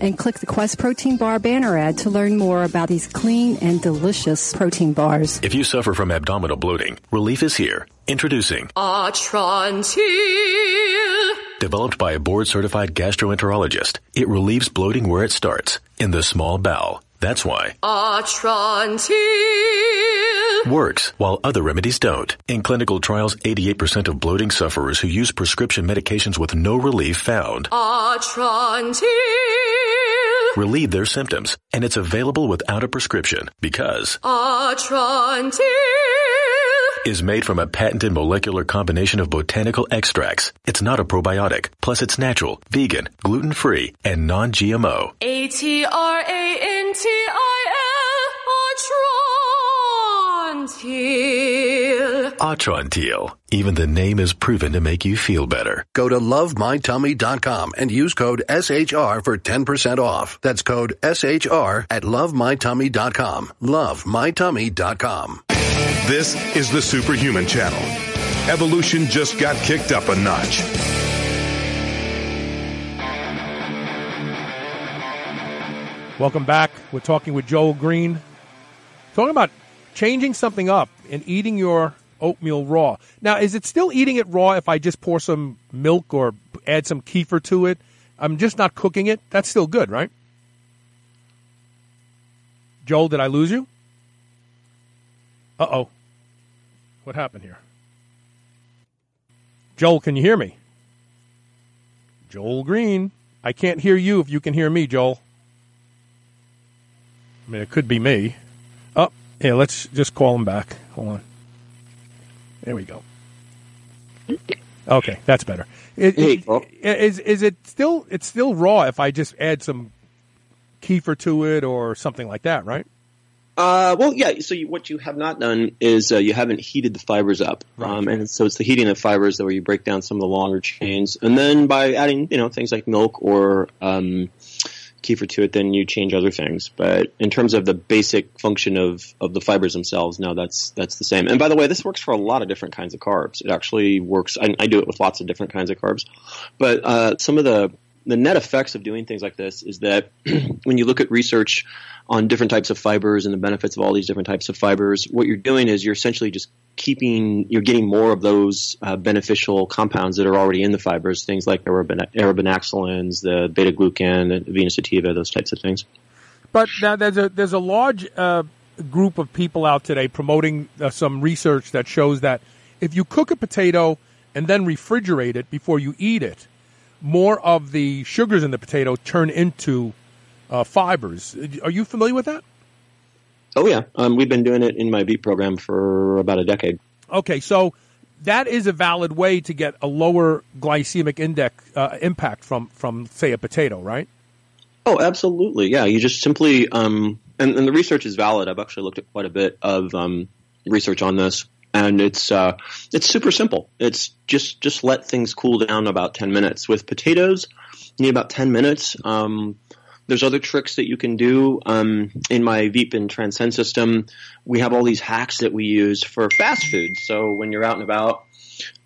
and click the Quest Protein Bar banner ad to learn more about these clean and delicious protein bars. If you suffer from abdominal bloating, relief is here. Introducing Atrantil. Developed by a board certified gastroenterologist, it relieves bloating where it starts, in the small bowel. That's why Atrantil. works while other remedies don't. In clinical trials, 88% of bloating sufferers who use prescription medications with no relief found Atrantil. Relieve their symptoms, and it's available without a prescription because Atrantil. is made from a patented molecular combination of botanical extracts. It's not a probiotic. Plus, it's natural, vegan, gluten-free, and non-GMO. A-T-R-A-N-T-I-L. Atrantil. Atrantil. Even the name is proven to make you feel better. Go to lovemytummy.com and use code SHR for 10% off. That's code SHR at lovemytummy.com. Lovemytummy.com. This is the Superhuman Channel. Evolution just got kicked up a notch. Welcome back. We're talking with Joel Greene. Talking about changing something up and eating your oatmeal raw. Now, is it still eating it raw if I just pour some milk or add some kefir to it? I'm just not cooking it. That's still good, right? Joel, did I lose you? Uh oh. What happened here? Joel, can you hear me? Joel Greene. I can't hear you if you can hear me, Joel. I mean, it could be me. Yeah, let's just call him back. Hold on. There we go. Okay, that's better. It, it, is is it still it's still raw if I just add some kefir to it or something like that, right? Uh, well, yeah. So you, what you have not done is uh, you haven't heated the fibers up, um, and so it's the heating of fibers that where you break down some of the longer chains, and then by adding you know things like milk or um, kefir to it, then you change other things. But in terms of the basic function of, of the fibers themselves, no, that's that's the same. And by the way, this works for a lot of different kinds of carbs. It actually works. I, I do it with lots of different kinds of carbs, but uh, some of the the net effects of doing things like this is that when you look at research on different types of fibers and the benefits of all these different types of fibers, what you're doing is you're essentially just keeping, you're getting more of those uh, beneficial compounds that are already in the fibers, things like arabinoxylans, the beta glucan, the Avena sativa, those types of things. But now there's a there's a large uh, group of people out today promoting uh, some research that shows that if you cook a potato and then refrigerate it before you eat it, more of the sugars in the potato turn into uh, fibers. Are you familiar with that? Oh yeah, um, we've been doing it in my Veep program for about a decade. Okay, so that is a valid way to get a lower glycemic index uh, impact from from say a potato, right? Oh, absolutely. Yeah, you just simply um, and, and, the research is valid. I've actually looked at quite a bit of um, research on this and it's uh, it's super simple. It's just just let things cool down about ten minutes. With potatoes, you need about ten minutes. Um, there's other tricks that you can do. Um, in my Veep and Transcend system, we have all these hacks that we use for fast food. So when you're out and about,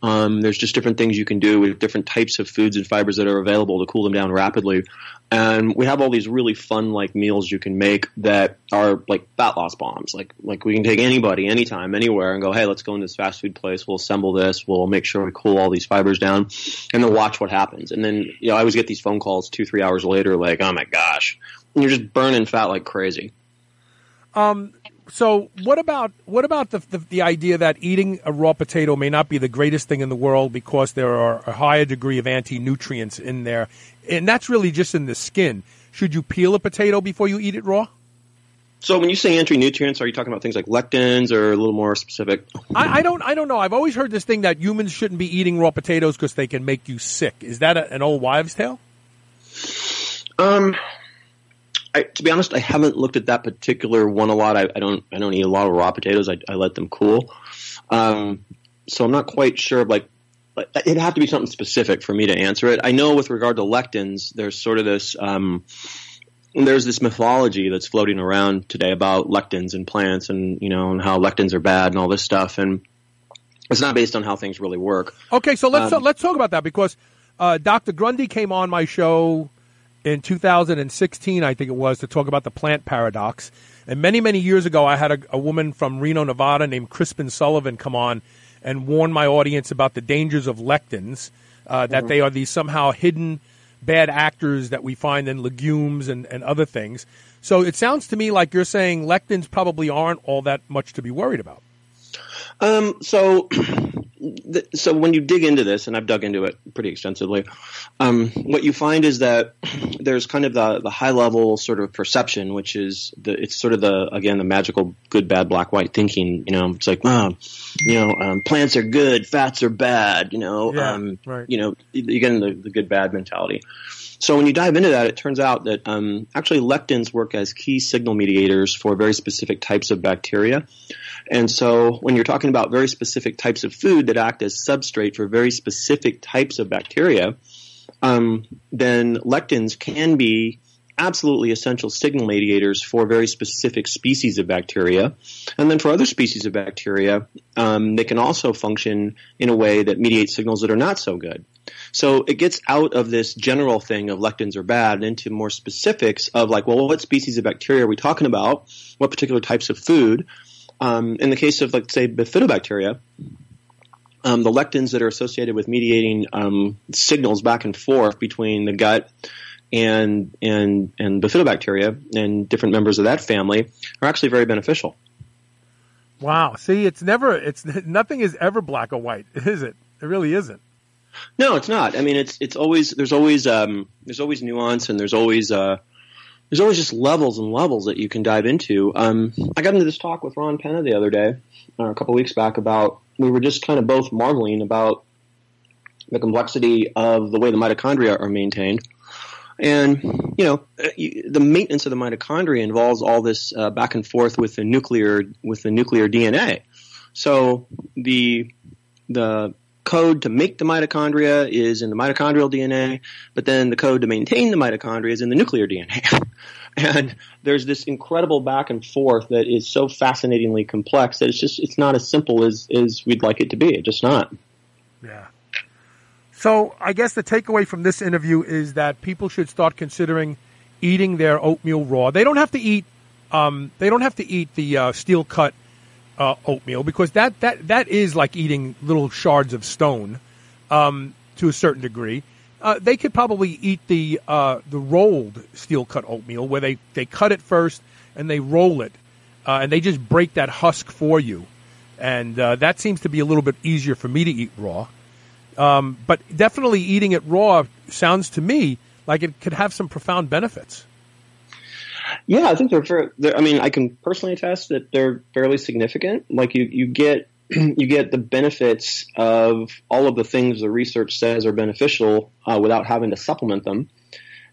um, there's just different things you can do with different types of foods and fibers that are available to cool them down rapidly. And we have all these really fun like meals you can make that are like fat loss bombs. Like like we can take anybody, anytime, anywhere, and go, hey, let's go in this fast food place. We'll assemble this. We'll make sure we cool all these fibers down, and then watch what happens. And then you know I always get these phone calls two three hours later, like, oh my gosh, and you're just burning fat like crazy. Um, so what about what about the, the, the idea that eating a raw potato may not be the greatest thing in the world because there are a higher degree of anti nutrients in there, and that's really just in the skin. Should you peel a potato before you eat it raw? So when you say anti nutrients, are you talking about things like lectins or a little more specific? I, I, don't I don't know. I've always heard this thing that humans shouldn't be eating raw potatoes because they can make you sick. Is that a, an old wives' tale? Um, I, to be honest, I haven't looked at that particular one a lot. I, I don't I don't eat a lot of raw potatoes. I, I let them cool. Um, so I'm not quite sure. Like it'd have to be something specific for me to answer it. I know with regard to lectins, there's sort of this. Um, there's this mythology that's floating around today about lectins in plants and you know and how lectins are bad and all this stuff and it's not based on how things really work. Okay, so let's um, let's talk about that because uh, Dr. Gundry came on my show in 2016, I think it was, to talk about the plant paradox. And many, many years ago, I had a, a woman from Reno, Nevada named Krispin Sullivan come on and warn my audience about the dangers of lectins, uh, that mm-hmm. they are these somehow hidden bad actors that we find in legumes and, and other things. So it sounds to me like you're saying lectins probably aren't all that much to be worried about. Um, so so when you dig into this, and I've dug into it pretty extensively, um, what you find is that there's kind of the, the high level sort of perception, which is the it's sort of the again the magical good bad black white thinking. You know, it's like, oh, you know, um, plants are good, fats are bad. You know, yeah, um, right. you know, you get in the, the good bad mentality. So when you dive into that, it turns out that um, actually lectins work as key signal mediators for very specific types of bacteria. And so when you're talking about very specific types of food that act as substrate for very specific types of bacteria, um, then lectins can be absolutely essential signal mediators for very specific species of bacteria. And then for other species of bacteria, um, they can also function in a way that mediates signals that are not so good. So it gets out of this general thing of lectins are bad and into more specifics of like, well, what species of bacteria are we talking about? What particular types of food? Um, in the case of, like, say, bifidobacteria, um, the lectins that are associated with mediating um, signals back and forth between the gut and and and bifidobacteria and different members of that family are actually very beneficial. Wow. See, it's never it's nothing is ever black or white, is it? It really isn't. No, it's not. I mean, it's it's always there's always um, there's always nuance and there's always uh, there's always just levels and levels that you can dive into. Um, I got into this talk with Ron Penna the other day, uh, a couple weeks back, about we were just kind of both marveling about the complexity of the way the mitochondria are maintained. And you know, uh, the maintenance of the mitochondria involves all this uh, back and forth with the nuclear with the nuclear DNA. So the the code to make the mitochondria is in the mitochondrial DNA, but then the code to maintain the mitochondria is in the nuclear DNA. and there's this incredible back and forth that is so fascinatingly complex that it's just it's not as simple as as we'd like it to be. It's just not. Yeah. So I guess the takeaway from this interview is that people should start considering eating their oatmeal raw. They don't have to eat. Um, they don't have to eat the uh, steel cut uh, oatmeal because that, that that is like eating little shards of stone um, to a certain degree. Uh, they could probably eat the uh, the rolled steel cut oatmeal where they, they cut it first and they roll it uh, and they just break that husk for you, and uh, that seems to be a little bit easier for me to eat raw. Um, but definitely eating it raw sounds to me like it could have some profound benefits. Yeah, I think they're, they're. I mean, I can personally attest that they're fairly significant. Like you, you get you get the benefits of all of the things the research says are beneficial uh, without having to supplement them.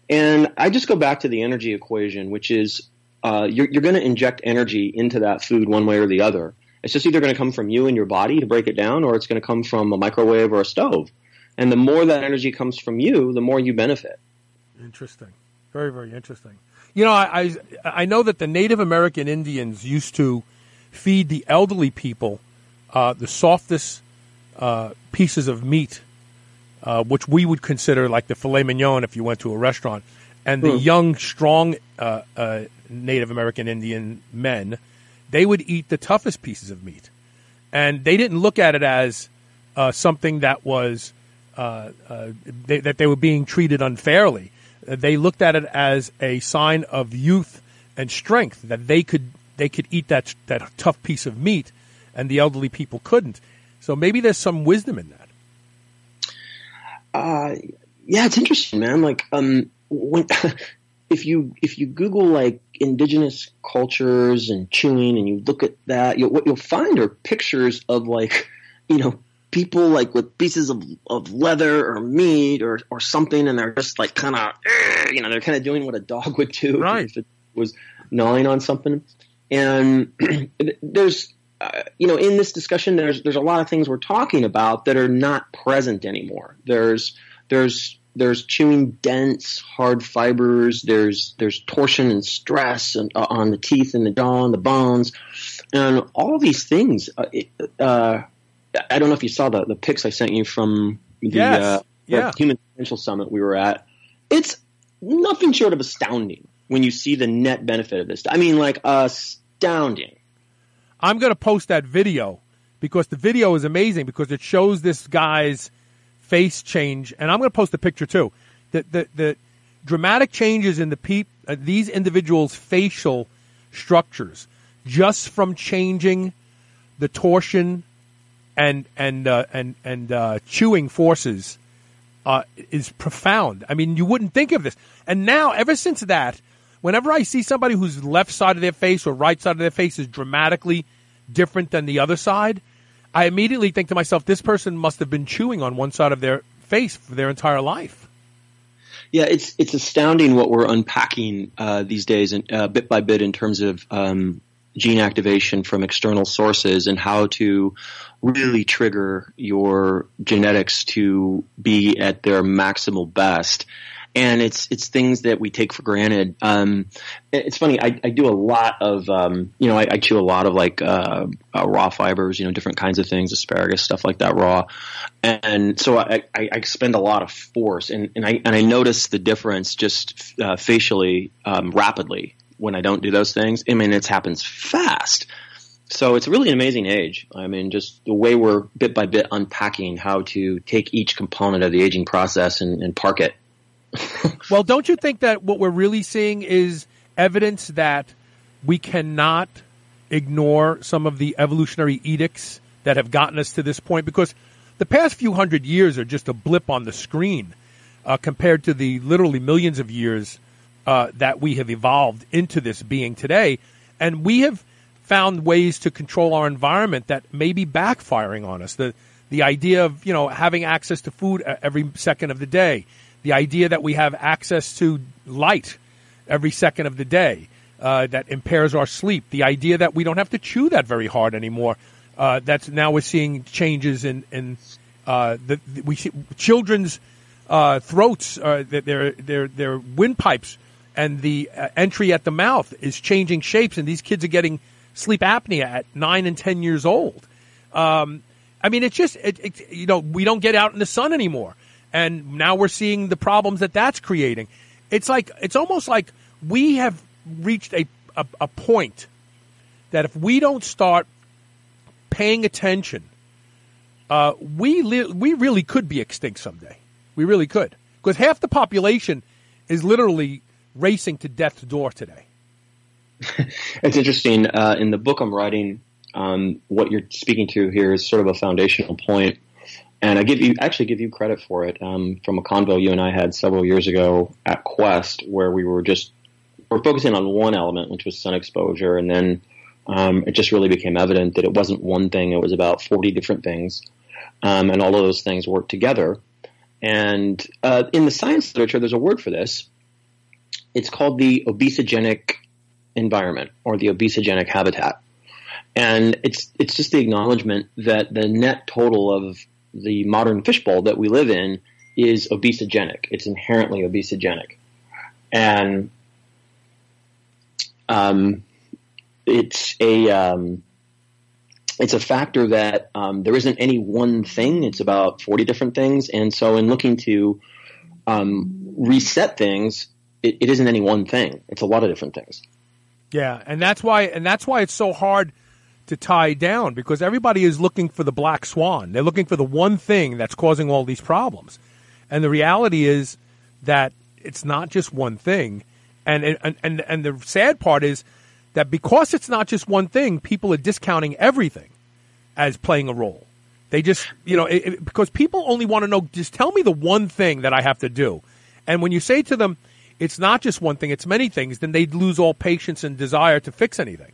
And I just go back to the energy equation, which is uh, you're, you're going to inject energy into that food one way or the other. It's just either going to come from you and your body to break it down, or it's going to come from a microwave or a stove. And the more that energy comes from you, the more you benefit. Interesting. Very, very interesting. You know, I, I, I know that the Native American Indians used to feed the elderly people uh, the softest uh, pieces of meat, uh, which we would consider like the filet mignon if you went to a restaurant, and the Hmm. young, strong uh, uh, Native American Indian men, they would eat the toughest pieces of meat, and they didn't look at it as uh, something that was uh, uh, they, that they were being treated unfairly. They looked at it as a sign of youth and strength that they could they could eat that that tough piece of meat, and the elderly people couldn't. So maybe there's some wisdom in that. Uh, yeah, it's interesting, man. Like, um, when, if you if you Google like indigenous cultures and chewing, and you look at that, you'll, what you'll find are pictures of like, you know, people like with pieces of, of leather or meat or or something, and they're just like kind of, you know, they're kind of doing what a dog would do if it was gnawing on something. And there's uh, you know, in this discussion, there's there's a lot of things we're talking about that are not present anymore. There's there's there's chewing dense, hard fibers. There's there's torsion and stress and, uh, on the teeth and the jaw and the bones, and all these things. Uh, it, uh, I don't know if you saw the the pics I sent you from the, Yes. uh, the Yeah. Human Potential Summit we were at. It's nothing short of astounding when you see the net benefit of this. I mean, like astounding. I'm going to post that video because the video is amazing because it shows this guy's face change, and I'm going to post the picture too. The the, the dramatic changes in the peop, uh, these individuals' facial structures just from changing the torsion and and uh, and and uh, chewing forces uh, is profound. I mean, you wouldn't think of this. And now, ever since that, whenever I see somebody whose left side of their face or right side of their face is dramatically different than the other side, I immediately think to myself, this person must have been chewing on one side of their face for their entire life. Yeah, it's it's astounding what we're unpacking uh, these days, and uh, bit by bit, in terms of um, gene activation from external sources and how to really trigger your genetics to be at their maximal best. And it's it's things that we take for granted. Um, it's funny. I, I, do a lot of um, you know I, I, chew a lot of like uh, uh, raw fibers, you know, different kinds of things, asparagus stuff like that, raw. And so I, I spend a lot of force, and, and I and I notice the difference just uh, facially um, rapidly when I don't do those things. I mean, it happens fast. So it's really an amazing age. I mean, just the way we're bit by bit unpacking how to take each component of the aging process and, and park it well, don't you think that what we're really seeing is evidence that we cannot ignore some of the evolutionary edicts that have gotten us to this point? Because the past few hundred years are just a blip on the screen uh, compared to the literally millions of years uh, that we have evolved into this being today. And we have found ways to control our environment that may be backfiring on us. The the idea of you know having access to food every second of the day, the idea that we have access to light every second of the day uh, that impairs our sleep, the idea that we don't have to chew that very hard anymore. Uh, that's now we're seeing changes in in uh, the, we see children's uh, throats, uh, their their their windpipes, and the uh, entry at the mouth is changing shapes, and these kids are getting sleep apnea at nine and ten years old. Um, I mean, it's just it, it, you know we don't get out in the sun anymore and now we're seeing the problems that that's creating. It's like it's almost like we have reached a a, a point that if we don't start paying attention, uh, we li- we really could be extinct someday. We really could because half the population is literally racing to death's door today. it's interesting. Uh, in the book I'm writing, um, what you're speaking to here is sort of a foundational point and I give you actually give you credit for it um, from a convo you and I had several years ago at Quest, where we were just we're focusing on one element, which was sun exposure, and then um, it just really became evident that it wasn't one thing; it was about forty different things, um, and all of those things work together. And uh, in the science literature, there's a word for this. It's called the obesogenic environment or the obesogenic habitat. And it's it's just the acknowledgement that the net total of the modern fishbowl that we live in is obesogenic. It's inherently obesogenic. And um, it's a um, it's a factor that um, there isn't any one thing. It's about forty different things, and so in looking to um, reset things, it, it isn't any one thing. It's a lot of different things. Yeah, and that's why and that's why it's so hard to tie down because everybody is looking for the black swan. They're looking for the one thing that's causing all these problems. And the reality is that it's not just one thing. And, and, and, and the sad part is that because it's not just one thing, people are discounting everything as playing a role. They just, you know, it, it, because people only want to know, just tell me the one thing that I have to do. And when you say to them, it's not just one thing, it's many things, then they'd lose all patience and desire to fix anything.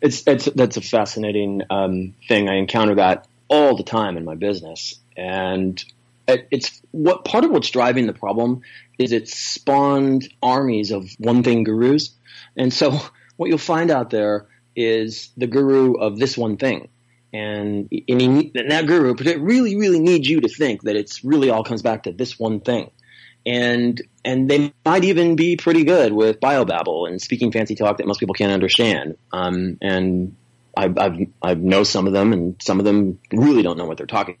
It's it's that's a fascinating um, thing. I encounter that all the time in my business, and it, it's what part of what's driving the problem is it spawned armies of one thing gurus, and so what you'll find out there is the guru of this one thing. And, and, he, and that guru really, really needs you to think that it's really all comes back to this one thing and and they might even be pretty good with biobabble and speaking fancy talk that most people can't understand. Um, and I've, I've I know some of them, and some of them really don't know what they're talking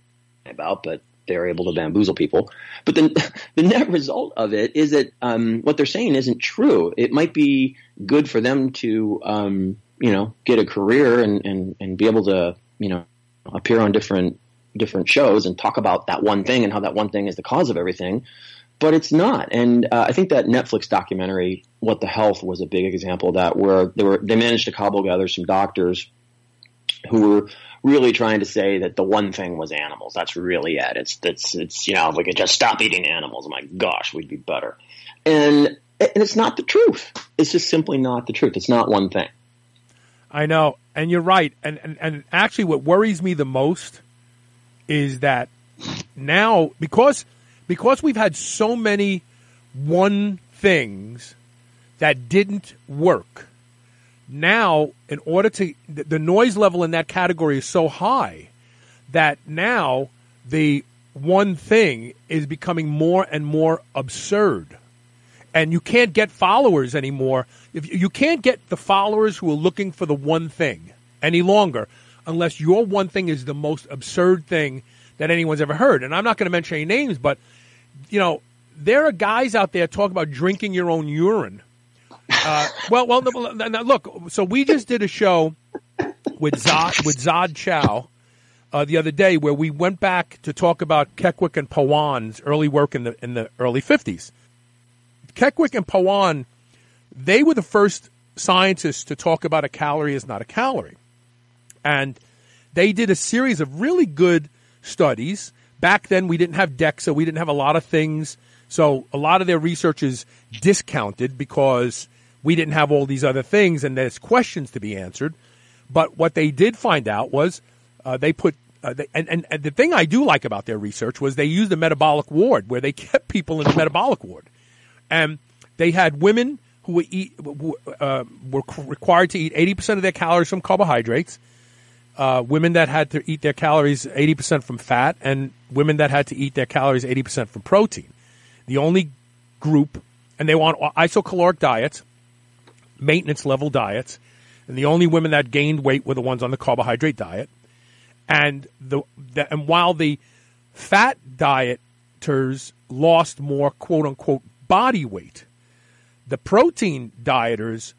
about, but they're able to bamboozle people. But the net result of it is that um, what they're saying isn't true. It might be good for them to um, you know get a career and, and and be able to you know appear on different different shows and talk about that one thing and how that one thing is the cause of everything but it's not. And uh, I think that Netflix documentary, "What the Health," was a big example of that, where they were they managed to cobble together some doctors who were really trying to say that the one thing was animals. That's really it. It's it's it's you know if we could just stop eating animals, my gosh, we'd be better. And and it's not the truth. It's just simply not the truth. It's not one thing. I know, and you're right. And and, and actually, what worries me the most is that now because because we've had so many one things that didn't work. Now, in order to the noise level in that category is so high that now the one thing is becoming more and more absurd. And you can't get followers anymore. If you can't get the followers who are looking for the one thing any longer unless your one thing is the most absurd thing that anyone's ever heard. And I'm not going to mention any names, but you know, there are guys out there talking about drinking your own urine. Uh, well, well, look. So we just did a show with Zod with Zod Chow uh, the other day where we went back to talk about Kekwick and Pawan's early work in the in the early 50s. Kekwick and Pawan, they were the first scientists to talk about a calorie is not a calorie. And they did a series of really good studies. Back then, we didn't have DEXA, we didn't have a lot of things. So a lot of their research is discounted because we didn't have all these other things and there's questions to be answered. But what they did find out was uh, they put uh, they, and, and, and the thing I do like about their research was they used a metabolic ward where they kept people in the metabolic ward, and they had women who were eat uh, were required to eat eighty percent of their calories from carbohydrates, uh, women that had to eat their calories eighty percent from fat, and women that had to eat their calories eighty percent from protein. The only group, and they want isocaloric diets, maintenance level diets, and the only women that gained weight were the ones on the carbohydrate diet and the, the and while the fat dieters lost more quote unquote body weight, the protein dieters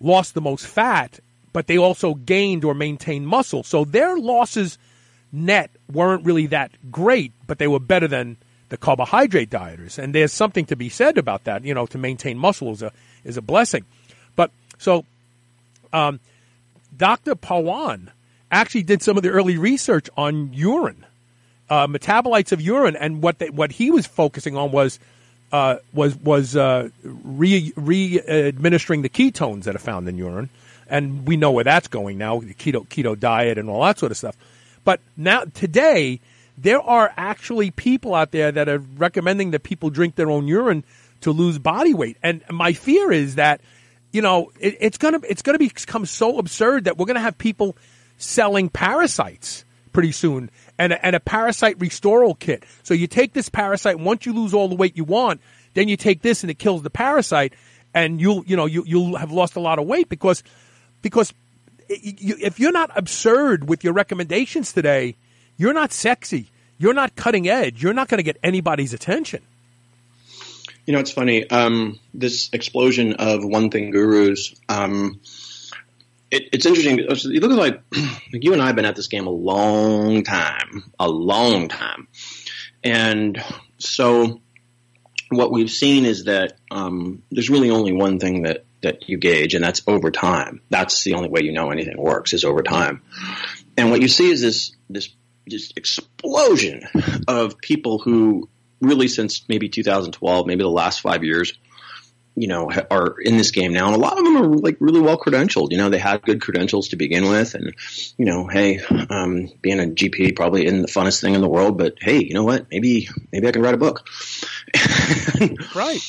lost the most fat, but they also gained or maintained muscle. So their losses net weren't really that great, but they were better than the carbohydrate dieters. And there's something to be said about that. You know, to maintain muscle is a is a blessing. But so, um, Dr. Pawan actually did some of the early research on urine, uh, metabolites of urine, and what they, what he was focusing on was uh, was was uh, re re administering the ketones that are found in urine, and we know where that's going now, the keto keto diet and all that sort of stuff. But now today, there are actually people out there that are recommending that people drink their own urine to lose body weight, and my fear is that you know it, it's gonna it's gonna become so absurd that we're gonna have people selling parasites pretty soon and a, and a parasite restoral kit. So you take this parasite, once you lose all the weight you want, then you take this and it kills the parasite, and you'll you know you you'll have lost a lot of weight because because if you're not absurd with your recommendations today, you're not sexy, you're not cutting edge, you're not going to get anybody's attention. You know, it's funny. Um, this explosion of one thing gurus. Um, it, it's interesting. You look like, like you and I have been at this game a long time, a long time, and so what we've seen is that um, there's really only one thing that that you gauge, and that's over time. That's the only way you know anything works is over time. And what you see is this this this explosion of people who really since maybe 2012, maybe the last five years, you know, are in this game now, and a lot of them are like really well credentialed. You know, they had good credentials to begin with, and you know, hey, um, being a GP probably isn't the funnest thing in the world, but hey, you know what? Maybe maybe I can write a book. right.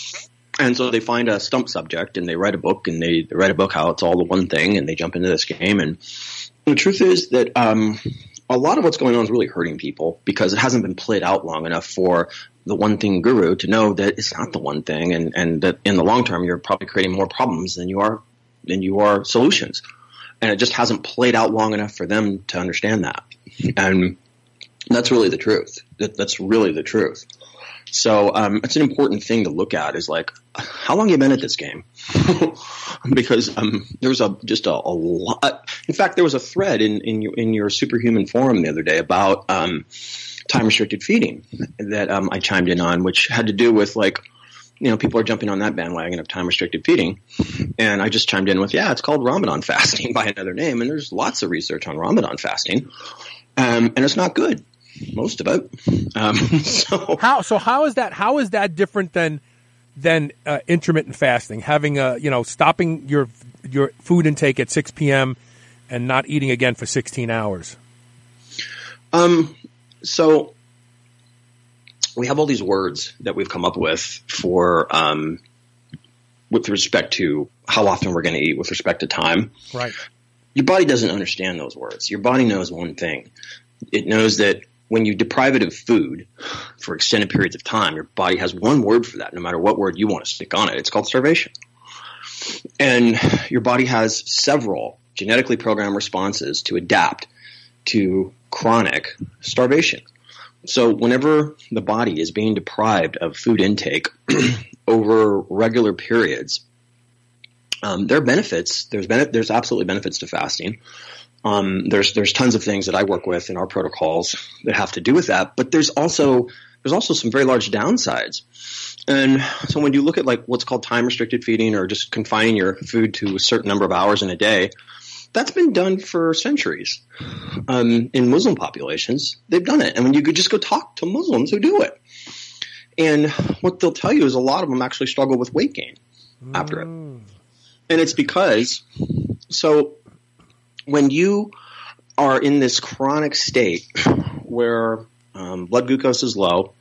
And so they find a stump subject and they write a book and they, write a book how it's all the one thing and they jump into this game. And the truth is that um, a lot of what's going on is really hurting people because it hasn't been played out long enough for the one thing guru to know that it's not the one thing and, and that in the long term you're probably creating more problems than you are than you are solutions. And it just hasn't played out long enough for them to understand that. And that's really the truth. That, that's really the truth. So um, it's an important thing to look at. Is like, how long you been at this game? because um, there was a just a, a, lot. In fact, there was a thread in in your, in your superhuman forum the other day about um, time restricted feeding that um, I chimed in on, which had to do with like, you know, people are jumping on that bandwagon of time restricted feeding. And I just chimed in with, yeah, it's called Ramadan fasting by another name. And there's lots of research on Ramadan fasting. Um, and it's not good. Most of it. Um, so how, so how is that, how is that different than, than uh, intermittent fasting? Having a, you know, stopping your, your food intake at 6 p.m. and not eating again for 16 hours? Um, so we have all these words that we've come up with for um, with respect to how often we're going to eat, with respect to time. Right. Your body doesn't understand those words. Your body knows one thing. It knows that when you deprive it of food for extended periods of time, your body has one word for that, no matter what word you want to stick on it. It's called starvation. And your body has several genetically programmed responses to adapt to chronic starvation. So whenever the body is being deprived of food intake over regular periods, um, there are benefits. There's there's absolutely benefits to fasting. Um, there's there's tons of things that I work with in our protocols that have to do with that, but there's also there's also some very large downsides. And so when you look at like what's called time restricted feeding or just confining your food to a certain number of hours in a day, that's been done for centuries um, in Muslim populations. They've done it, and when you could just go talk to Muslims who do it, and what they'll tell you is a lot of them actually struggle with weight gain after it, and it's because so when you are in this chronic state where um, blood glucose is low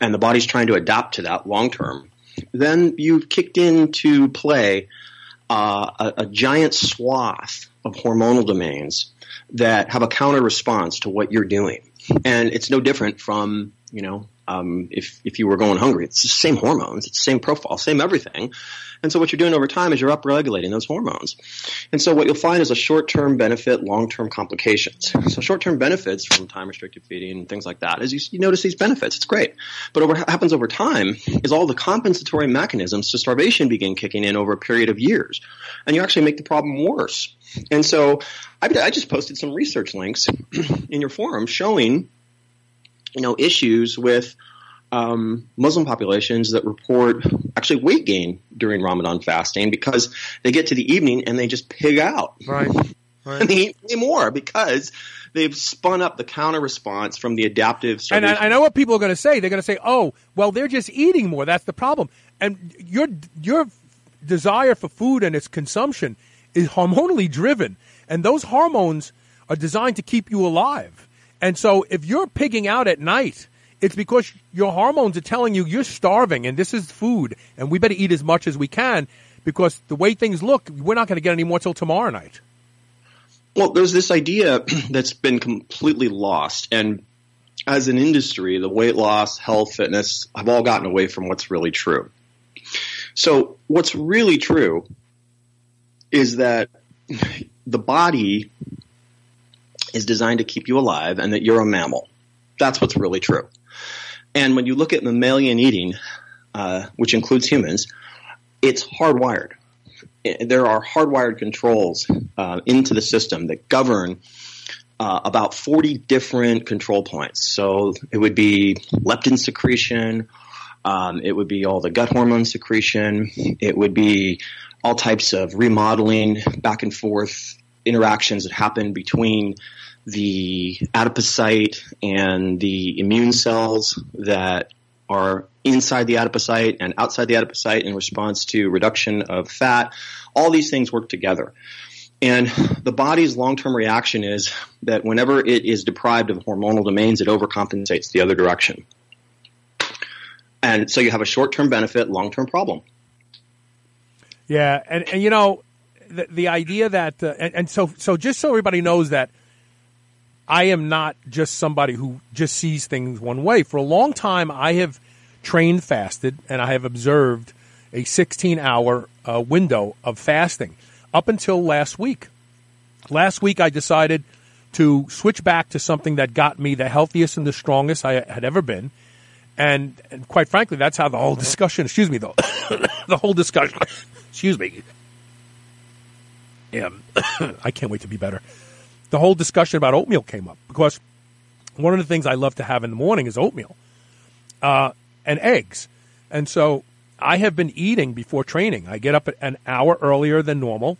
and the body's trying to adapt to that long term, then you've kicked into play uh, a, a giant swath of hormonal domains that have a counter response to what you're doing. And it's no different from, you know, um, if, if you were going hungry. It's the same hormones, it's the same profile, same everything. And so what you're doing over time is you're upregulating those hormones. And so what you'll find is a short-term benefit, long-term complications. So short-term benefits from time-restricted feeding and things like that is you, you notice these benefits. It's great. But what happens over time is all the compensatory mechanisms to starvation begin kicking in over a period of years. And you actually make the problem worse. And so I, I just posted some research links in your forum showing you know, issues with um, Muslim populations that report actually weight gain during Ramadan fasting because they get to the evening and they just pig out. Right. right. And they eat way more because they've spun up the counter response from the adaptive. And I, I know what people are going to say. They're going to say, "Oh, well, they're just eating more. That's the problem." And your your desire for food and its consumption is hormonally driven, and those hormones are designed to keep you alive. And so, if you're pigging out at night, it's because your hormones are telling you you're starving and this is food, and we better eat as much as we can because the way things look, we're not going to get any more till tomorrow night. Well, there's this idea that's been completely lost, and as an industry, the weight loss, health, fitness have all gotten away from what's really true. So, what's really true is that the body is designed to keep you alive and that you're a mammal. That's what's really true. And when you look at mammalian eating, uh, which includes humans, it's hardwired. There are hardwired controls uh, into the system that govern uh, about 40 different control points. So it would be leptin secretion, um, it would be all the gut hormone secretion, it would be all types of remodeling, back and forth interactions that happen between the adipocyte and the immune cells that are inside the adipocyte and outside the adipocyte in response to reduction of fat. All these things work together. And the body's long-term reaction is that whenever it is deprived of hormonal domains, it overcompensates the other direction. And so you have a short-term benefit, long-term problem. Yeah, and, and you know, the, the idea that, uh, and, and so, so just so everybody knows that I am not just somebody who just sees things one way. For a long time, I have trained fasted and I have observed a 16 hour uh, window of fasting up until last week. Last week, I decided to switch back to something that got me the healthiest and the strongest I had ever been. And, and quite frankly, that's how the whole discussion, excuse me, though, the whole discussion, excuse me. Yeah, I can't wait to be better the whole discussion about oatmeal came up because one of the things I love to have in the morning is oatmeal uh, and eggs. And so I have been eating before training. I get up an hour earlier than normal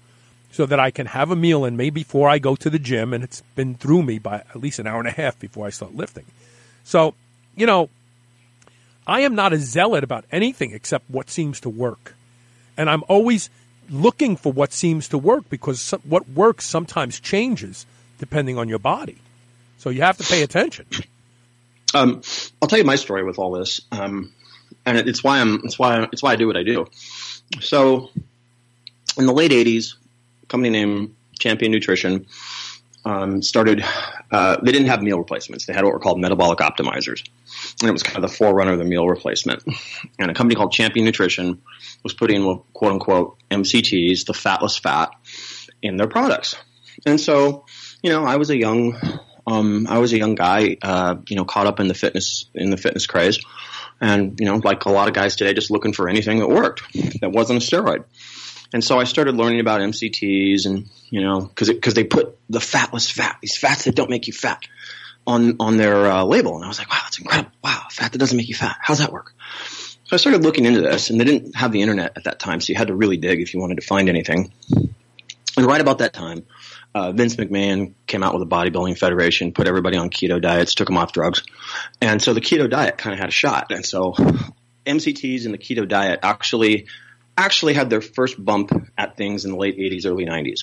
so that I can have a meal in me before I go to the gym. And it's been through me by at least an hour and a half before I start lifting. So, you know, I am not a zealot about anything except what seems to work. And I'm always looking for what seems to work because what works sometimes changes depending on your body. So you have to pay attention. Um, I'll tell you my story with all this, um, and it, it's why I'm it's why it's why I do what I do. So, in the late '80s, a company named Champion Nutrition um, started. Uh, they didn't have meal replacements; they had what were called metabolic optimizers, and it was kind of the forerunner of the meal replacement. And a company called Champion Nutrition was putting quote unquote MCTs, the fatless fat, in their products. And so, you know, I was a young, um, I was a young guy, uh, you know, caught up in the fitness in the fitness craze, and you know, like a lot of guys today, just looking for anything that worked that wasn't a steroid. And so I started learning about MCTs, and you know, because because they put the fatless fat, these fats that don't make you fat, on on their uh, label, and I was like, wow, that's incredible. Wow, fat that doesn't make you fat. How's that work? So I started looking into this, and they didn't have the internet at that time, so you had to really dig if you wanted to find anything. And right about that time, uh, Vince McMahon came out with a bodybuilding federation, put everybody on keto diets, took them off drugs, and so the keto diet kind of had a shot. And so MCTs and the keto diet actually actually had their first bump at things in the late 80s, early 90s.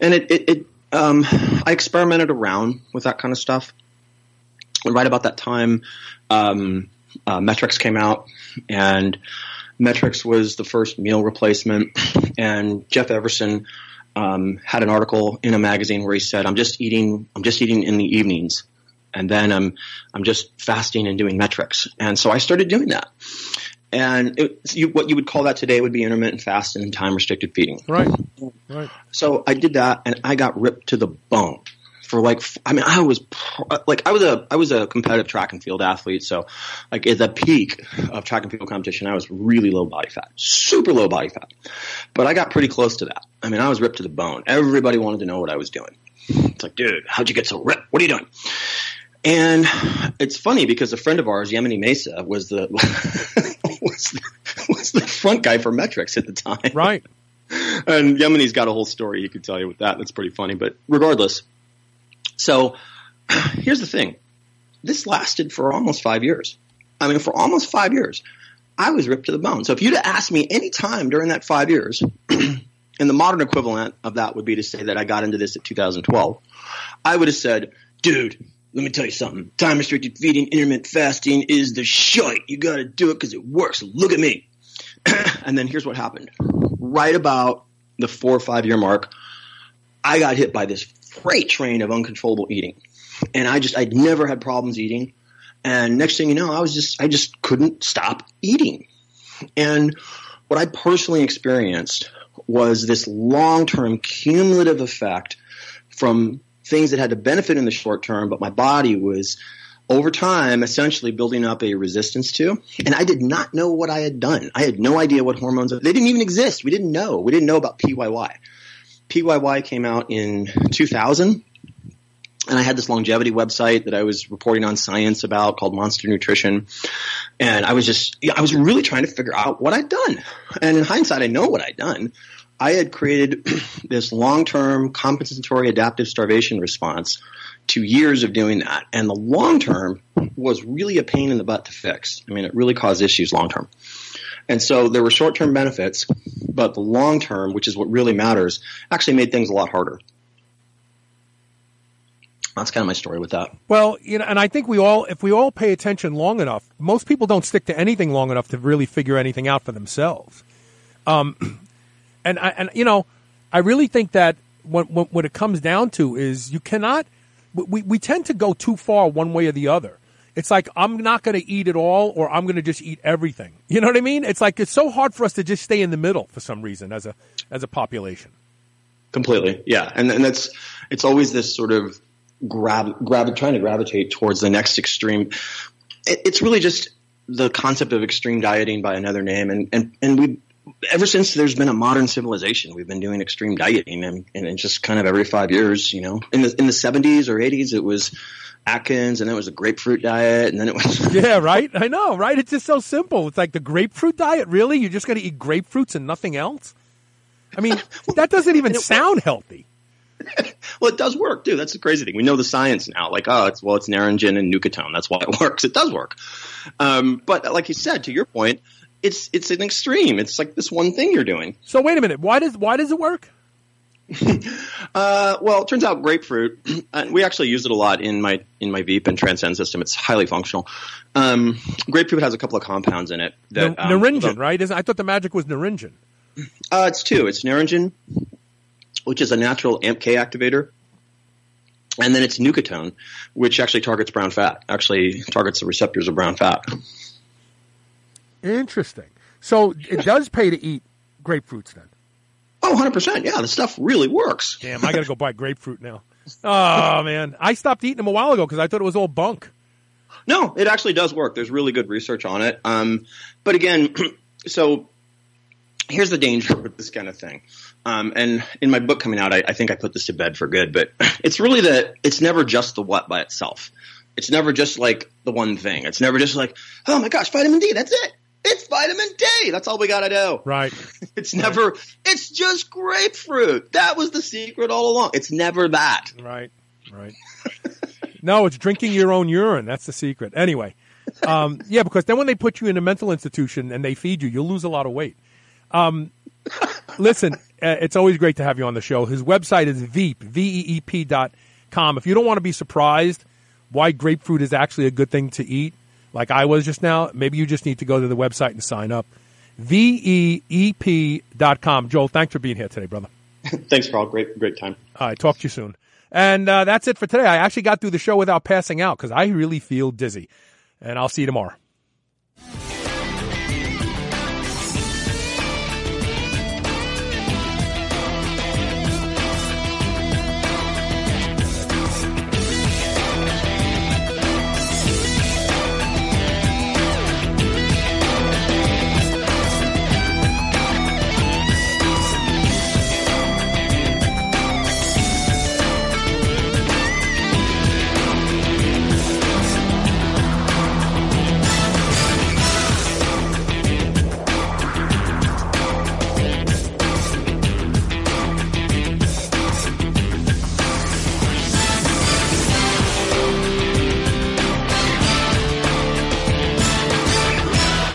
And it, it, it um, I experimented around with that kind of stuff. And right about that time, um, uh, Met-Rx came out, and Met-Rx was the first meal replacement. And Jeff Everson um, had an article in a magazine where he said, "I'm just eating. I'm just eating in the evenings, and then I'm I'm just fasting and doing Met-Rx." And so I started doing that. And it, you, what you would call that today would be intermittent fasting and time restricted feeding. Right. Right. So I did that, and I got ripped to the bone for like. I mean, I was uh, like, I was a I was a competitive track and field athlete. So, like at the peak of track and field competition, I was really low body fat, super low body fat. But I got pretty close to that. I mean, I was ripped to the bone. Everybody wanted to know what I was doing. It's like, dude, how'd you get so ripped? What are you doing? And it's funny because a friend of ours, Yemeni Mesa, was the was the, was the front guy for Met-Rx at the time. Right. And Yemeni's got a whole story he could tell you with that. That's pretty funny. But regardless, so here's the thing. This lasted for almost five years. I mean, for almost five years, I was ripped to the bone. So if you'd asked me any time during that five years, and the modern equivalent of that would be to say that I got into this at 2012, I would have said, dude, let me tell you something. Time restricted feeding, intermittent fasting is the shite. You got to do it because it works. Look at me. and then here's what happened. Right about the four or five year mark, I got hit by this freight train of uncontrollable eating. And I just, I'd never had problems eating. And next thing you know, I was just, I just couldn't stop eating. And what I personally experienced was this long term cumulative effect from things that had to benefit in the short term, but my body was over time essentially building up a resistance to. And I did not know what I had done. I had no idea what hormones, they didn't even exist. We didn't know. We didn't know about PYY. PYY came out in 2000. And I had this longevity website that I was reporting on science about called Monster Nutrition. And I was just, I was really trying to figure out what I'd done. And in hindsight, I know what I'd done. I had created this long-term compensatory adaptive starvation response to years of doing that. And the long term was really a pain in the butt to fix. I mean, it really caused issues long term. And so there were short term benefits, but the long term, which is what really matters, actually made things a lot harder. That's kind of my story with that. Well, you know, and I think we all, if we all pay attention long enough, most people don't stick to anything long enough to really figure anything out for themselves. Um, and I, and you know, I really think that what, what what it comes down to is you cannot. We we tend to go too far one way or the other. It's like I'm not going to eat it all, or I'm going to just eat everything. You know what I mean? It's like it's so hard for us to just stay in the middle for some reason as a as a population. Completely, yeah, and and that's it's always this sort of grab grab trying to gravitate towards the next extreme. It, it's really just the concept of extreme dieting by another name, and and and we ever since there's been a modern civilization, we've been doing extreme dieting, and, and just kind of every five years, you know, in the in the 70s or 80s, it was Atkins, and then it was a grapefruit diet, and then it was yeah, right. I know, right? It's just so simple. It's like the grapefruit diet. Really, you're just going to eat grapefruits and nothing else? I mean, that doesn't even sound healthy. well, it does work, too. That's the crazy thing. We know the science now. Like, oh, it's well, it's naringin and nootkatone. That's why it works. It does work. Um, but like you said, to your point, it's it's an extreme. It's like this one thing you're doing. So wait a minute. Why does why does it work? Uh, well, it turns out grapefruit. And we actually use it a lot in my in my Veep and Transcend system. It's highly functional. Um, grapefruit has a couple of compounds in it. That, Nar- um, naringin, right? Isn't, I thought the magic was naringin. Uh, it's two. It's naringin, which is a natural AMPK activator, and then it's nootkatone, which actually targets brown fat. Actually targets the receptors of brown fat. Interesting. So it does pay to eat grapefruits then. Oh, 100%. Yeah, the stuff really works. Damn, I got to go buy grapefruit now. Oh man, I stopped eating them a while ago because I thought it was all bunk. No, it actually does work. There's really good research on it. Um, but again, so here's the danger with this kind of thing. Um, and in my book coming out, I, I think I put this to bed for good, but it's really that it's never just the what by itself. It's never just like the one thing. It's never just like, oh my gosh, vitamin D, that's it. It's vitamin D. That's all we got to do. Right. It's never, it's just grapefruit. That was the secret all along. It's never that. Right. Right. no, it's drinking your own urine. That's the secret. Anyway, um, yeah, because then when they put you in a mental institution and they feed you, you'll lose a lot of weight. Um, listen, uh, it's always great to have you on the show. His website is Veep, V-E-E-P dot com. If you don't want to be surprised why grapefruit is actually a good thing to eat, like I was just now, maybe you just need to go to the website and sign up. V-E-E-P dot com. Joel, thanks for being here today, brother. Thanks, Carl. Great, great time. All right, talk to you soon. And uh, that's it for today. I actually got through the show without passing out because I really feel dizzy. And I'll see you tomorrow.